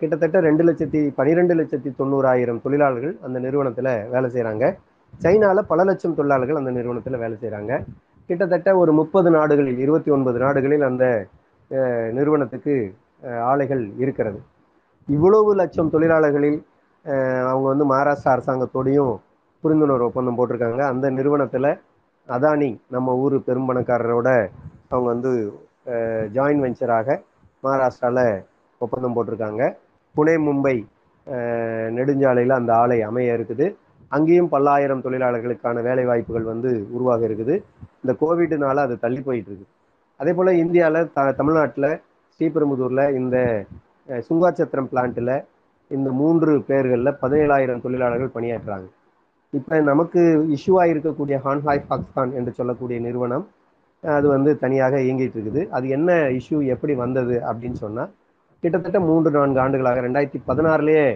கிட்டத்தட்ட ரெண்டு லட்சத்தி பன்னிரெண்டு லட்சத்தி தொண்ணூறாயிரம் தொழிலாளர்கள் அந்த நிறுவனத்தில் வேலை செய்கிறாங்க சைனாவில் பல லட்சம் தொழிலாளர்கள் அந்த நிறுவனத்தில் வேலை செய்கிறாங்க கிட்டத்தட்ட ஒரு முப்பது நாடுகளில் இருபத்தி ஒன்பது நாடுகளில் அந்த நிறுவனத்துக்கு ஆலைகள் இருக்கிறது. இவ்வளவு லட்சம் தொழிலாளர்களில் அவங்க வந்து மகாராஷ்டிரா அரசாங்கத்தோடையும் புரிந்துணர்வு ஒப்பந்தம் போட்டிருக்காங்க. அந்த நிறுவனத்தில் அதானி நம்ம ஊர் பெரும்பணக்காரரோட அவங்க வந்து ஜாயின் வெஞ்சராக மகாராஷ்டிராவில் ஒப்பந்தம் போட்டிருக்காங்க. புனே மும்பை நெடுஞ்சாலையில் அந்த ஆலை அமைய இருக்குது. அங்கேயும் பல்லாயிரம் தொழிலாளர்களுக்கான வேலை வாய்ப்புகள் வந்து உருவாக இருக்குது. இந்த கோவிட்னால அது தள்ளி போயிட்டு இருக்கு அதே போல் இந்தியாவில் த தமிழ்நாட்டில் ஸ்ரீபெரும்புதூரில் இந்த சுங்காச்சத்திரம் பிளான்ட்டில் இந்த மூன்று பேர்களில் பதினேழாயிரம் தொழிலாளர்கள் பணியாற்றுறாங்க இப்போ நமக்கு இஷ்யூவாக இருக்கக்கூடிய ஹான்ஹாய் பாக்ஸ்தான் என்று சொல்லக்கூடிய நிறுவனம் அது வந்து தனியாக இயங்கிட்டு இருக்குது. அது என்ன இஷ்யூ எப்படி வந்தது அப்படின்னு சொன்னால் கிட்டத்தட்ட மூன்று நான்கு ஆண்டுகளாக ரெண்டாயிரத்தி பதினாறுலேயே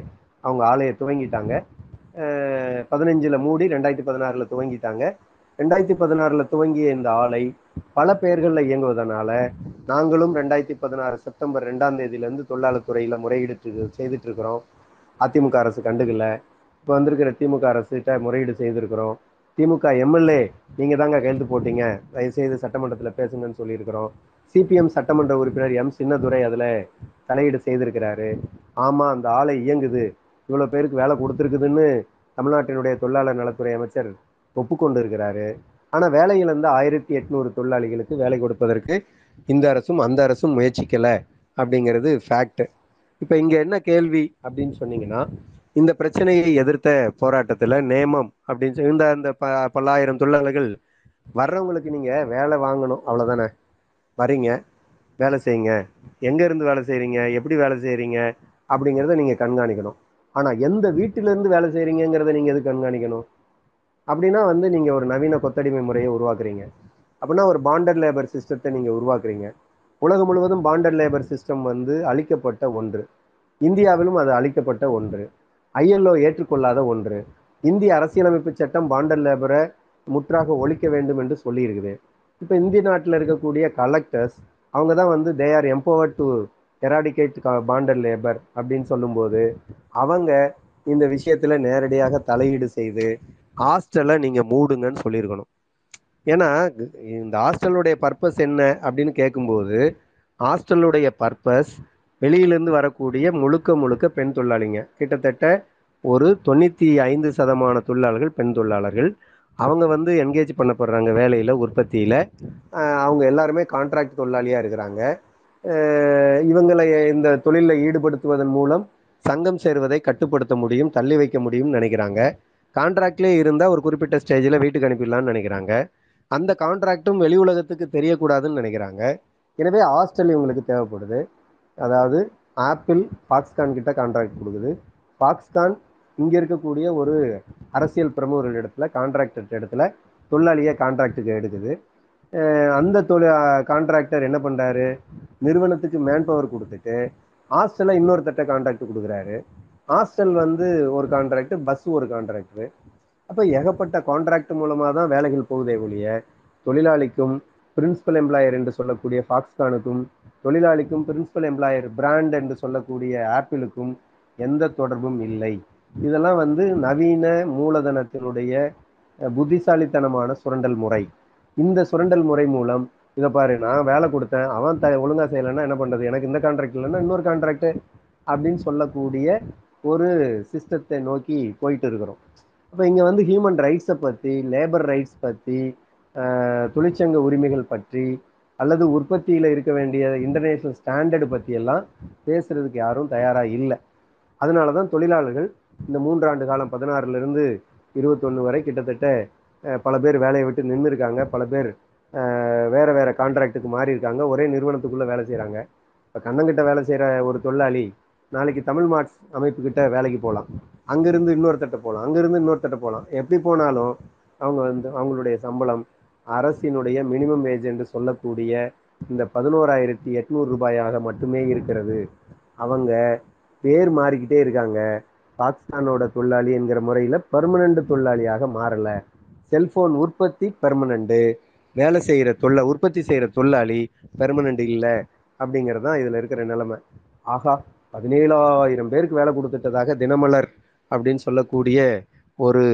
அவங்க ஆலையை துவங்கிட்டாங்க. பதினஞ்சில் மூடி ரெண்டாயிரத்தி பதினாறில் துவங்கிட்டாங்க. ரெண்டாயிரத்தி பதினாறில் துவங்கிய இந்த ஆலை பல பெயர்களில் இயங்குவதனால நாங்களும் ரெண்டாயிரத்தி பதினாறு செப்டம்பர் ரெண்டாம் தேதியிலேருந்து தொழிலாளர் துறையில் முறையீடு செய்துட்டு இருக்கிறோம். அதிமுக அரசு கண்டுக்கல. இப்போ வந்திருக்கிற திமுக அரசுகிட்ட முறையீடு செய்திருக்கிறோம். திமுக எம்எல்ஏ நீங்கள் தாங்க கையெழுத்து போட்டீங்க. தயவுசெய்து சட்டமன்றத்தில் பேசுங்கன்னு சொல்லியிருக்கிறோம். சிபிஎம் சட்டமன்ற உறுப்பினர் எம். சின்னதுரை அதில் தலையீடு செய்திருக்கிறாரு. ஆமாம் அந்த ஆலை இயங்குது. இவ்வளோ பேருக்கு வேலை கொடுத்துருக்குதுன்னு தமிழ்நாட்டினுடைய தொழிலாளர் நலத்துறை அமைச்சர் ஒப்புக்கொண்டு இருக்கிறாரு ஆனால் வேலை ஆயிரத்தி எட்நூறு தொழிலாளிகளுக்கு வேலை கொடுப்பதற்கு இந்த அரசும் அந்த அரசும் முயற்சிக்கலை அப்படிங்கிறது ஃபேக்ட் இப்போ இங்கே என்ன கேள்வி அப்படின்னு சொன்னீங்கன்னா இந்த பிரச்சனையை எதிர்த்த போராட்டத்தில் நேமம் அப்படின்னு இந்த அந்த ப பல்லாயிரம் தொழிலாளர்கள் வர்றவங்களுக்கு நீங்கள் வேலை வாங்கணும். அவ்வளோதானே வரீங்க. வேலை செய்யுங்க. எங்கேருந்து வேலை செய்கிறீங்க எப்படி வேலை செய்கிறீங்க அப்படிங்கிறத நீங்கள் கண்காணிக்கணும். ஆனால் எந்த வீட்டிலேருந்து வேலை செய்கிறீங்கிறத நீங்கள் எது கண்காணிக்கணும்? அப்படின்னா வந்து நீங்கள் ஒரு நவீன கொத்தடிமை முறையை உருவாக்குறீங்க. அப்படின்னா ஒரு பாண்டட் லேபர் சிஸ்டத்தை நீங்கள் உருவாக்குறீங்க. உலகம் முழுவதும் பாண்டட் லேபர் சிஸ்டம் வந்து அழிக்கப்பட்ட ஒன்று. இந்தியாவிலும் அது அழிக்கப்பட்ட ஒன்று. ஐஎல்ஓ ஏற்றுக்கொள்ளாத ஒன்று. இந்திய அரசியலமைப்பு சட்டம் பாண்டர் லேபரை முற்றாக ஒழிக்க வேண்டும் என்று சொல்லியிருக்குது. இப்போ இந்திய நாட்டில் இருக்கக்கூடிய கலெக்டர்ஸ் அவங்க தான் வந்து they are empower to eradicate bonded labour அப்படின்னு சொல்லும்போது அவங்க இந்த விஷயத்தில் நேரடியாக தலையீடு செய்து ஹாஸ்டலை நீங்கள் மூடுங்கன்னு சொல்லியிருக்கணும். ஏன்னா இந்த ஹாஸ்டலுடைய பர்பஸ் என்ன அப்படின்னு கேட்கும்போது ஹாஸ்டலுடைய பர்பஸ் வெளியிலேருந்து வரக்கூடிய முழுக்க முழுக்க பெண் தொழிலாளிங்க. கிட்டத்தட்ட ஒரு தொண்ணூற்றி ஐந்து சதமான தொழிலாளர்கள் பெண் தொழிலாளர்கள். அவங்க வந்து என்கேஜ் பண்ணப்படுறாங்க வேலையில் உற்பத்தியில். அவங்க எல்லாருமே கான்ட்ராக்ட் தொழிலாளியாக இருக்கிறாங்க. இவங்களை இந்த தொழிலில் ஈடுபடுத்துவதன் மூலம் சங்கம் சேருவதை கட்டுப்படுத்த முடியும் தள்ளி வைக்க முடியும்னு நினைக்கிறாங்க. கான்ட்ராக்ட்லேயே இருந்தால் ஒரு குறிப்பிட்ட ஸ்டேஜில் வீட்டுக்கு அனுப்பிடலான்னு நினைக்கிறாங்க. அந்த கான்ட்ராக்டும் வெளி உலகத்துக்கு தெரியக்கூடாதுன்னு நினைக்கிறாங்க. எனவே ஹாஸ்டல் இவங்களுக்கு தேவைப்படுது. அதாவது ஆப்பிள் ஃபாக்ஸ்கான் கிட்ட கான்ட்ராக்ட் கொடுக்குது. ஃபாக்ஸ்கான் இங்கே இருக்கக்கூடிய ஒரு அரசியல் பிரமுகர்கள் இடத்துல கான்ட்ராக்டர் இடத்துல தொழிலாளியை கான்ட்ராக்டுக்கு எடுக்குது. அந்த தொழில் கான்ட்ராக்டர் என்ன பண்ணுறாரு நிறுவனத்துக்கு மேன் பவர் கொடுத்துட்டு ஹாஸ்டலை இன்னொருத்தட்ட கான்ட்ராக்ட் கொடுக்குறாரு. ஹாஸ்டல் வந்து ஒரு கான்ட்ராக்ட் பஸ் ஒரு கான்ட்ராக்டரு அப்போ ஏகப்பட்ட கான்ட்ராக்ட் மூலமாக தான் வேலைகள் போகுதே ஒழிய தொழிலாளிக்கும் பிரின்சிபல் எம்ப்ளாயர் என்று சொல்லக்கூடிய ஃபாக்ஸ்கானுக்கும் தொழிலாளிக்கும் பிரின்சிபல் எம்ப்ளாயர் பிராண்ட் என்று சொல்லக்கூடிய ஆப்பிளுக்கும் எந்த தொடர்பும் இல்லை. இதெல்லாம் வந்து நவீன மூலதனத்தினுடைய புத்திசாலித்தனமான சுரண்டல் முறை. இந்த சுரண்டல் முறை மூலம் இதை பாரு நான் வேலை கொடுத்தேன் அவன் த ஒழுங்காக செய்யலைன்னா என்ன பண்ணுறது எனக்கு இந்த கான்ட்ராக்ட் இல்லைன்னா இன்னொரு கான்ட்ராக்டு அப்படின்னு சொல்லக்கூடிய ஒரு சிஸ்டத்தை நோக்கி போயிட்டு இருக்கிறோம். அப்போ இங்கே வந்து ஹியூமன் ரைட்ஸை பற்றி லேபர் ரைட்ஸ் பற்றி தொழிற்சங்க உரிமைகள் பற்றி அல்லது உற்பத்தியில் இருக்க வேண்டிய இன்டர்நேஷ்னல் ஸ்டாண்டர்டு பற்றியெல்லாம் பேசுறதுக்கு யாரும் தயாராக இல்லை. அதனால தான் தொழிலாளர்கள் இந்த மூன்றாண்டு காலம் பதினாறுலேருந்து இருபத்தொன்று வரை கிட்டத்தட்ட பல பேர் வேலையை விட்டு நின்று இருக்காங்க பல பேர் வேறு வேறு கான்ட்ராக்டுக்கு மாறி இருக்காங்க ஒரே நிறுவனத்துக்குள்ளே வேலை செய்கிறாங்க இப்போ கண்ணங்கிட்ட வேலை செய்கிற ஒரு தொழிலாளி நாளைக்கு தமிழ் மார்ட்ஸ் அமைப்புக்கிட்ட வேலைக்கு போகலாம் அங்கேருந்து இன்னொருத்தட்ட போகலாம் அங்கேருந்து இன்னொருத்தட்ட போகலாம் எப்படி போனாலும் அவங்க வந்து அவங்களுடைய சம்பளம் அரசினுடைய மினிமம் வேஜ் என்று சொல்லக்கூடிய இந்த பதினோராயிரத்தி எட்நூறு ரூபாயாக மட்டுமே இருக்கிறது. அவங்க பேர் மாறிக்கிட்டே இருக்காங்க. பாகிஸ்தானோட தொழிலாளி என்கிற முறையில் பெர்மனண்ட் தொழிலாளியாக மாறலை. செல்ஃபோன் உற்பத்தி பெர்மனண்ட்டு வேலை செய்கிற தொழில உற்பத்தி செய்கிற தொழிலாளி பெர்மனண்ட் இல்லை அப்படிங்கிறது தான் இதில் இருக்கிற நிலைமை. ஆகா பதினேழாயிரம் பேருக்கு வேலை கொடுத்துட்டதாக தினமலர் அப்படின்னு சொல்லக்கூடிய ஒரு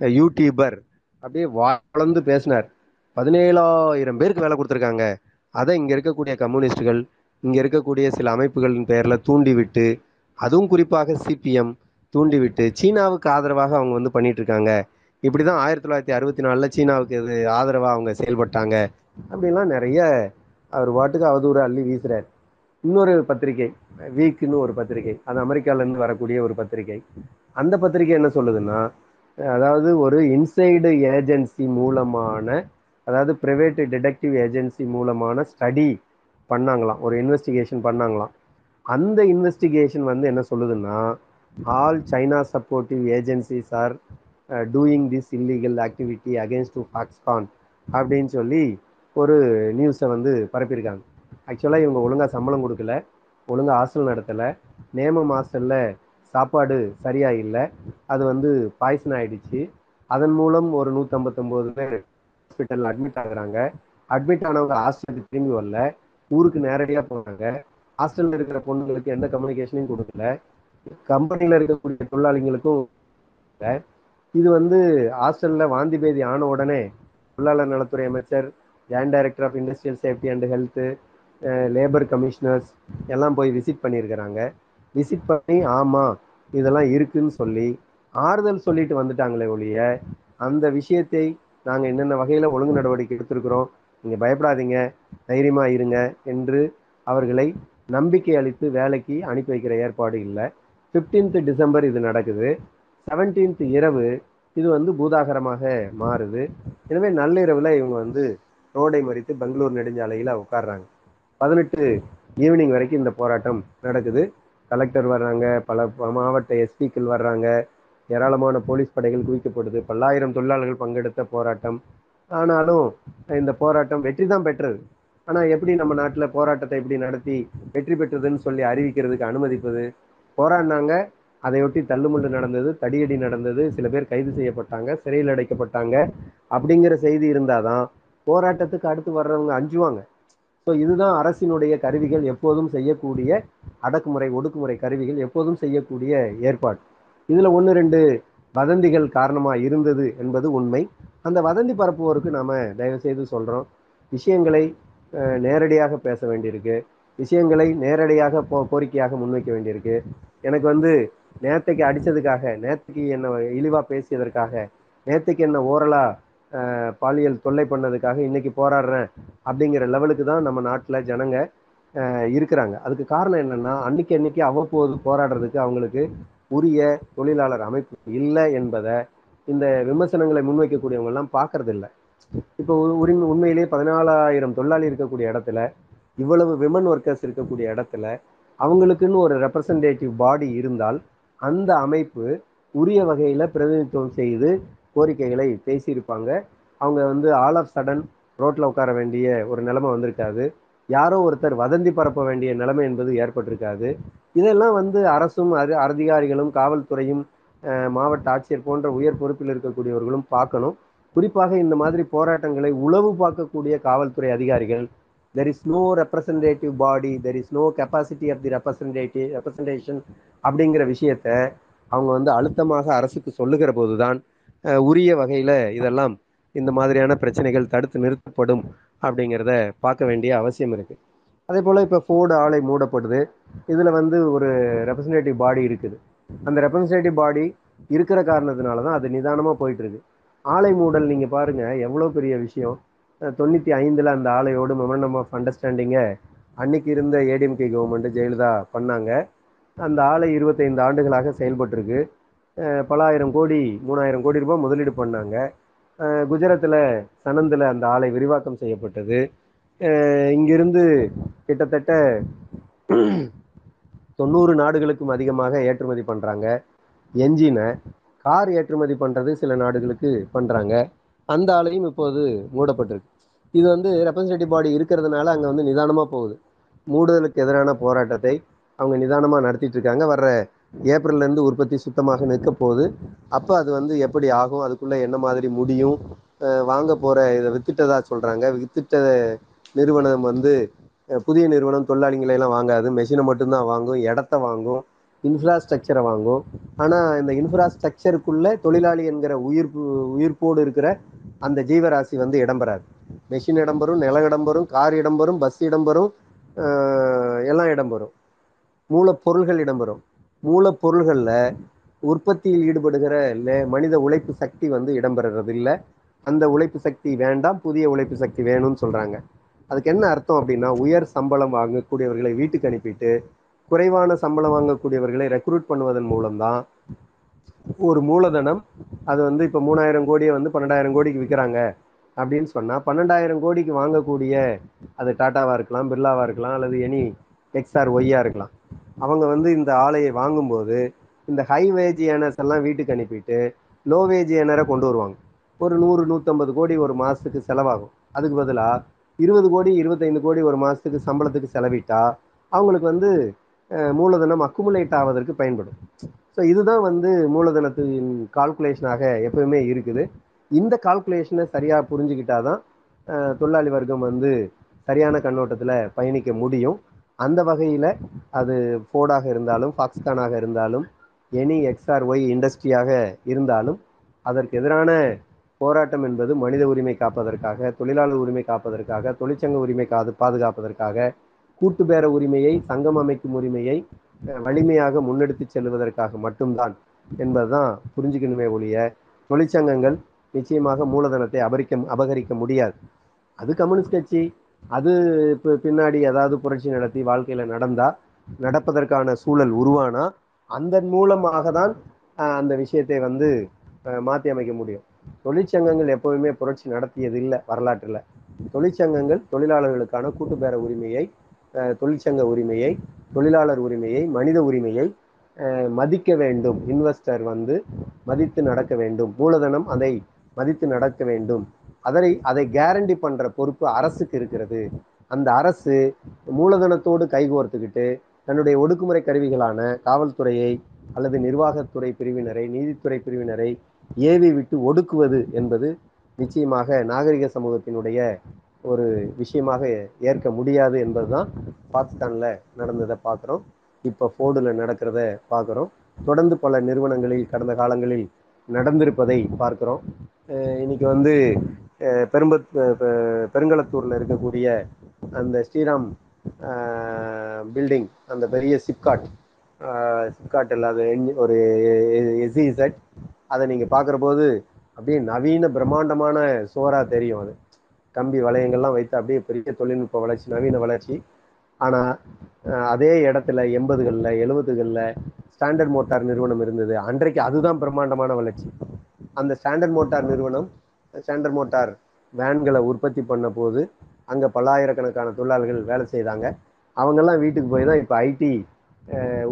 யூடியூபர் அப்படியே வளர்ந்து பேசினார். பதினேழாயிரம் பேருக்கு வேலை கொடுத்துருக்காங்க. அதை இங்கே இருக்கக்கூடிய கம்யூனிஸ்டுகள் இங்கே இருக்கக்கூடிய சில அமைப்புகளின் பெயரில் தூண்டிவிட்டு அதுவும் குறிப்பாக சிபிஎம் தூண்டிவிட்டு சீனாவுக்கு ஆதரவாக அவங்க வந்து பண்ணிட்டு இருக்காங்க இப்படி தான் ஆயிரத்தி தொள்ளாயிரத்தி அறுபத்தி நாலில் சீனாவுக்கு இது ஆதரவாக அவங்க செயல்பட்டாங்க. அப்படிலாம் நிறைய அவர் பாட்டுக்கு அவதூறு அள்ளி வீசுகிறார் இன்னொரு பத்திரிகை வீக்குன்னு ஒரு பத்திரிகை அது அமெரிக்காவிலேருந்து வரக்கூடிய ஒரு பத்திரிகை. அந்த பத்திரிகை என்ன சொல்லுதுன்னா அதாவது ஒரு இன்சைடு ஏஜென்சி மூலமான அதாவது ப்ரைவேட் டிடெக்டிவ் ஏஜென்சி மூலமான ஸ்டடி பண்ணாங்களாம். ஒரு இன்வெஸ்டிகேஷன் பண்ணாங்களாம். அந்த இன்வெஸ்டிகேஷன் வந்து என்ன சொல்லுதுன்னா all China supportive agencies are doing this illegal activity against to Foxconn அப்படின்னு சொல்லி ஒரு நியூஸை வந்து பரப்பியிருக்காங்க. ஆக்சுவலாக இவங்க ஒழுங்காக சம்பளம் கொடுக்கல ஒழுங்காக ஹாஸ்டல் நடத்தலை நேமம் ஹாஸ்டலில் சாப்பாடு சரியாக இல்லை அது வந்து பாய்சன் ஆகிடுச்சு அதன் மூலம் ஒரு நூற்றம்பத்தொம்போது பேர் ஹாஸ்பிட்டலில் அட்மிட் ஆகுறாங்க. அட்மிட் ஆனவங்க ஹாஸ்டலுக்கு திரும்பி வரல. ஊருக்கு நேரடியாக போனாங்க ஹாஸ்டலில் இருக்கிற பொண்ணுங்களுக்கு எந்த கம்யூனிகேஷனையும் கொடுக்கல. கம்பெனியில் இருக்கக்கூடிய தொழிலாளிகளுக்கும் இது வந்து ஹாஸ்டலில் வாந்தி பேதி ஆன உடனே தொழிலாளர் நலத்துறை அமைச்சர் joint director of industrial safety and health labour commissioners எல்லாம் போய் விசிட் பண்ணியிருக்கிறாங்க. விசிட் பண்ணி ஆமாம் இதெல்லாம் இருக்குன்னு சொல்லி ஆறுதல் சொல்லிட்டு வந்துட்டாங்களே ஒழிய அந்த விஷயத்தை நாங்கள் என்னென்ன வகையில் ஒழுங்கு நடவடிக்கை எடுத்திருக்கிறோம் நீங்கள் பயப்படாதீங்க தைரியமாக இருங்க என்று அவர்களை நம்பிக்கை அளித்து வேலைக்கு அனுப்பி வைக்கிற ஏற்பாடு இல்லை. 15th டிசம்பர் இது நடக்குது. 17th இரவு இது வந்து பூதாகரமாக மாறுது. எனவே நள்ளிரவில் இவங்க வந்து ரோடை மறித்து பெங்களூர் நெடுஞ்சாலையில் உட்கார்றாங்க. பதினெட்டு ஈவினிங் வரைக்கும் இந்த போராட்டம் நடக்குது. கலெக்டர் வர்றாங்க பல மாவட்ட எஸ்பிக்கள் வர்றாங்க. ஏராளமான போலீஸ் படைகள் குவிக்கப்படுது. பல்லாயிரம் தொழிலாளர்கள் பங்கெடுத்த போராட்டம். ஆனாலும் இந்த போராட்டம் வெற்றி தான் பெற்றது. ஆனால் எப்படி நம்ம நாட்டில் போராட்டத்தை எப்படி நடத்தி வெற்றி பெற்றதுன்னு சொல்லி அறிவிக்கிறதுக்கு அனுமதிப்பது? போராடினாங்க. அதையொட்டி தள்ளுமுள்ளு நடந்தது தடியடி நடந்தது. சில பேர் கைது செய்யப்பட்டாங்க சிறையில் அடைக்கப்பட்டாங்க. அப்படிங்கிற செய்தி இருந்தாதான் போராட்டத்துக்கு அடுத்து வர்றவங்க அஞ்சுவாங்க. ஸோ இதுதான் அரசினுடைய கருவிகள். எப்போதும் செய்யக்கூடிய அடக்குமுறை ஒடுக்குமுறை கருவிகள். எப்போதும் செய்யக்கூடிய ஏற்பாடு. இதில் ஒன்று ரெண்டு வதந்திகள் காரணமாக இருந்தது என்பது உண்மை. அந்த வதந்தி பரப்புவோருக்கு நாம் தயவு செய்து சொல்கிறோம் விஷயங்களை நேரடியாக பேச வேண்டியிருக்கு. விஷயங்களை நேரடியாக போ கோரிக்கையாக முன்வைக்க வேண்டியிருக்கு. எனக்கு வந்து நேத்தைக்கு அடித்ததுக்காக நேத்தைக்கு என்னை இழிவாக பேசியதற்காக நேற்றுக்கு என்ன ஓரலாக பாலியல் தொல்லை பண்ணதுக்காக இன்னைக்கு போராடுறேன் அப்படிங்கிற லெவலுக்கு தான் நம்ம நாட்டில் ஜனங்க இருக்கிறாங்க. அதுக்கு காரணம் என்னன்னா அன்னைக்கு அன்னைக்கு அவ்வப்போது போராடுறதுக்கு அவங்களுக்கு உரிய தொழிலாளர் அமைப்பு இல்லை என்பதை இந்த விமர்சனங்களை முன்வைக்கக்கூடியவங்கெல்லாம் பார்க்கறது இல்லை இப்போ உரிமை உண்மையிலேயே பதினாலாயிரம் தொழிலாளி இருக்கக்கூடிய இடத்துல இவ்வளவு விமன் ஒர்க்கர்ஸ் இருக்கக்கூடிய இடத்துல அவங்களுக்குன்னு ஒரு ரெப்ரசன்டேட்டிவ் பாடி இருந்தால் அந்த அமைப்பு உரிய வகையில் பிரதிநிதித்துவம் செய்து கோரிக்கைகளை பேசியிருப்பாங்க. அவங்க வந்து ஆல் ஆஃப் சடன் ரோட்டில் உட்கார வேண்டிய ஒரு நிலைமை வந்திருக்காது. யாரோ ஒருத்தர் வதந்தி பரப்ப வேண்டிய நிலைமை என்பது ஏற்பட்டிருக்காது. இதெல்லாம் வந்து அரசும் அது அதிகாரிகளும் காவல்துறையும் மாவட்ட ஆட்சியர் போன்ற உயர் பொறுப்பில் இருக்கக்கூடியவர்களும் பார்க்கணும். குறிப்பாக இந்த மாதிரி போராட்டங்களை உளவு பார்க்கக்கூடிய காவல்துறை அதிகாரிகள் there is no representative body there is no capacity of the representative representation அப்படிங்கிற விஷயத்த அவங்க வந்து அழுத்தமாக அரசுக்கு சொல்லுகிற போது தான் உரிய வகையில் இதெல்லாம் இந்த மாதிரியான பிரச்சனைகள் தடுத்து நிறுத்தப்படும் அப்படிங்கிறத பார்க்க வேண்டிய அவசியம் இருக்குது அதே போல் இப்போ ஃபோர்டு ஆலை மூடப்படுது. இதில் வந்து ஒரு ரெப்ரசன்டேட்டிவ் பாடி இருக்குது. அந்த ரெப்ரசன்டேட்டிவ் பாடி இருக்கிற காரணத்தினால தான் அது நிதானமாக போயிட்டுருக்கு. ஆலை மூடல் நீங்கள் பாருங்கள் எவ்வளோ பெரிய விஷயம். தொண்ணூற்றி ஐந்தில் அந்த ஆலையோடு மெமண்டம் ஆஃப் அண்டர்ஸ்டாண்டிங்கை அன்னைக்கு இருந்த ஏடிஎம்கே கவர்மெண்ட் ஜெயலலிதா பண்ணாங்க. அந்த ஆலை இருபத்தைந்து ஆண்டுகளாக செயல்பட்டிருக்கு. பல ஆயிரம் கோடி மூணாயிரம் கோடி ரூபாய் முதலீடு பண்ணாங்க. குஜராத்தில் சனந்தில் அந்த ஆலை விரிவாக்கம் செய்யப்பட்டது. இங்கிருந்து கிட்டத்தட்ட தொண்ணூறு நாடுகளுக்கும் அதிகமாக ஏற்றுமதி பண்ணுறாங்க என்ஜினை கார் ஏற்றுமதி பண்ணுறது சில நாடுகளுக்கு பண்ணுறாங்க அந்த ஆலையும் இப்போது மூடப்பட்டிருக்கு. இது வந்து ரெப்ரசன்டேட்டிவ் பாடி இருக்கிறதுனால அங்கே வந்து நிதானமாக போகுது. மூடுதலுக்கு எதிரான போராட்டத்தை அவங்க நிதானமாக நடத்திட்டு இருக்காங்க. வர்ற ஏப்ரல்லேருந்து உற்பத்தி சுத்தமாக நிற்க போகுது. அப்போ அது வந்து எப்படி ஆகும்? அதுக்குள்ளே என்ன மாதிரி முடியும்? வாங்க போகிற இதை வித்துட்டதா சொல்கிறாங்க வித்துட்ட நிறுவனம் வந்து புதிய நிறுவனம் தொழிலாளிகளை எல்லாம் வாங்காது. மெஷினை மட்டும்தான் வாங்கும் இடத்த வாங்கும் இன்ஃப்ராஸ்ட்ரக்சரை வாங்கும். ஆனால் இந்த இன்ஃப்ராஸ்ட்ரக்சருக்குள்ளே தொழிலாளி என்கிற உயிர்ப்பு உயிர்ப்போடு இருக்கிற அந்த ஜீவராசி வந்து இடம்பெறாது மெஷின் இடம்பெறும் நிலம் இடம்பெறும் கார் இடம்பெறும் பஸ் இடம்பெறும் எல்லாம் இடம்பெறும் மூலப்பொருள்கள் இடம்பெறும் மூலப்பொருள்களில் உற்பத்தியில் ஈடுபடுகிற மனித உழைப்பு சக்தி வந்து இடம்பெறது இல்லை அந்த உழைப்பு சக்தி வேண்டாம் புதிய உழைப்பு சக்தி வேணும்னு சொல்கிறாங்க அதுக்கு என்ன அர்த்தம் அப்படின்னா உயர் சம்பளம் வாங்கக்கூடியவர்களை வீட்டுக்கு அனுப்பிட்டு குறைவான சம்பளம் வாங்கக்கூடியவர்களை ரெக்ரூட் பண்ணுவதன் மூலம்தான் ஒரு மூலதனம். அது வந்து இப்போ மூணாயிரம் கோடியை வந்து பன்னெண்டாயிரம் கோடிக்கு விற்கிறாங்க அப்படின்னு சொன்னால் பன்னெண்டாயிரம் கோடிக்கு வாங்கக்கூடிய அது டாட்டாவாக இருக்கலாம் பிர்லாவாக இருக்கலாம் அல்லது எனி எக்ஸ்ஆர் ஒய்யாக இருக்கலாம். அவங்க வந்து இந்த ஆலையை வாங்கும்போது இந்த ஹை வேஜ் ஏனர்ஸ் எல்லாம் வீட்டுக்கு அனுப்பிட்டு லோ வேஜ் ஏனரை கொண்டு வருவாங்க. ஒரு நூறு நூற்றம்பது கோடி ஒரு மாதத்துக்கு செலவாகும். அதுக்கு பதிலாக இருபது கோடி இருபத்தைந்து கோடி ஒரு மாதத்துக்கு சம்பளத்துக்கு செலவிட்டா அவங்களுக்கு வந்து மூலதனம் அக்குமுலேட் ஆவதற்கு பயன்படும். ஸோ இதுதான் வந்து மூலதனத்தின் கால்குலேஷனாக எப்பவுமே இருக்குது. இந்த கால்குலேஷனை சரியாக புரிஞ்சுக்கிட்டா தான் தொழிலாளி வர்க்கம் வந்து சரியான கண்ணோட்டத்தில் பயணிக்க முடியும். அந்த வகையில் அது ஃபோர்டாக இருந்தாலும் ஃபாக்ஸ்கானாக இருந்தாலும் எனி எக்ஸ்ஆர் ஒய் இண்டஸ்ட்ரியாக இருந்தாலும் அதற்கு எதிரான போராட்டம் என்பது மனித உரிமை காப்பதற்காக தொழிலாளர் உரிமை காப்பதற்காக தொழிற்சங்க உரிமை காது பாதுகாப்பதற்காக கூட்டு பேர உரிமையை சங்கம் அமைக்கும் உரிமையை வலிமையாக முன்னெடுத்து செல்வதற்காக மட்டும்தான் என்பதுதான் புரிஞ்சுக்கணுமே ஒழிய தொழிற்சங்கங்கள் நிச்சயமாக மூலதனத்தை அபரிக்க அபகரிக்க முடியாது. அது கம்யூனிஸ்ட் கட்சி அது இப்போ பின்னாடி ஏதாவது புரட்சி நடத்தி வாழ்க்கையில் நடந்தா நடப்பதற்கான சூழல் உருவானா அதன் மூலமாக தான் அந்த விஷயத்தை வந்து மாற்றி அமைக்க முடியும். தொழிற்சங்கங்கள் எப்பவுமே புரட்சி நடத்தியது இல்லை வரலாற்றில். தொழிற்சங்கங்கள் தொழிலாளர்களுக்கான கூட்டுப்பேர உரிமையை தொழிற்சங்க உரிமையை தொழிலாளர் உரிமையை மனித உரிமையை மதிக்க வேண்டும். இன்வெஸ்டர் வந்து மதித்து நடக்க வேண்டும். மூலதனம் அதை மதித்து நடக்க வேண்டும். அதனை அதை கேரண்டி பண்ற பொறுப்பு அரசுக்கு இருக்கிறது. அந்த அரசு மூலதனத்தோடு கைகோர்த்துக்கிட்டு தன்னுடைய ஒடுக்குமுறை கருவிகளான காவல்துறையை அல்லது நிர்வாகத்துறை பிரிவினரை நீதித்துறை பிரிவினரை ஏவி விட்டு ஒடுக்குவது என்பது நிச்சயமாக நாகரிக சமூகத்தினுடைய ஒரு விஷயமாக ஏற்க முடியாது என்பது தான் பாகிஸ்தானில் நடந்ததை பார்க்குறோம். இப்போ ஃபோர்டில் நடக்கிறத பார்க்குறோம். தொடர்ந்து பல நிறுவனங்களில் கடந்த காலங்களில் நடந்திருப்பதை பார்க்குறோம். இன்னைக்கு வந்து பெரும்பத் பெருங்களத்தூரில் இருக்கக்கூடிய அந்த ஸ்ரீராம் பில்டிங் அந்த பெரிய சிப்காட் சிப்காட் இல்லாத ஒரு எசிசட் அதை நீங்கள் பார்க்குற போது அப்படியே நவீன பிரம்மாண்டமான சுவராக தெரியும் அது. கம்பி வளையங்கள்லாம் வைத்து அப்படியே பெரிய தொழில்நுட்ப வளர்ச்சி நவீன வளர்ச்சி. ஆனால் அதே இடத்துல எண்பதுகளில் எழுபதுகளில் ஸ்டாண்டர்ட் மோட்டார் நிறுவனம் இருந்தது. அன்றைக்கு அதுதான் பிரம்மாண்டமான வளர்ச்சி. அந்த ஸ்டாண்டர்ட் மோட்டார் நிறுவனம் ஸ்டாண்டர்ட் மோட்டார் வேன்களை உற்பத்தி பண்ண போது அங்கே பல்லாயிரக்கணக்கான தொழிலாளர்கள் வேலை செய்தாங்க. அவங்கெல்லாம் வீட்டுக்கு போய் தான் இப்போ ஐடி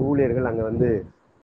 ஊழியர்கள் அங்கே வந்து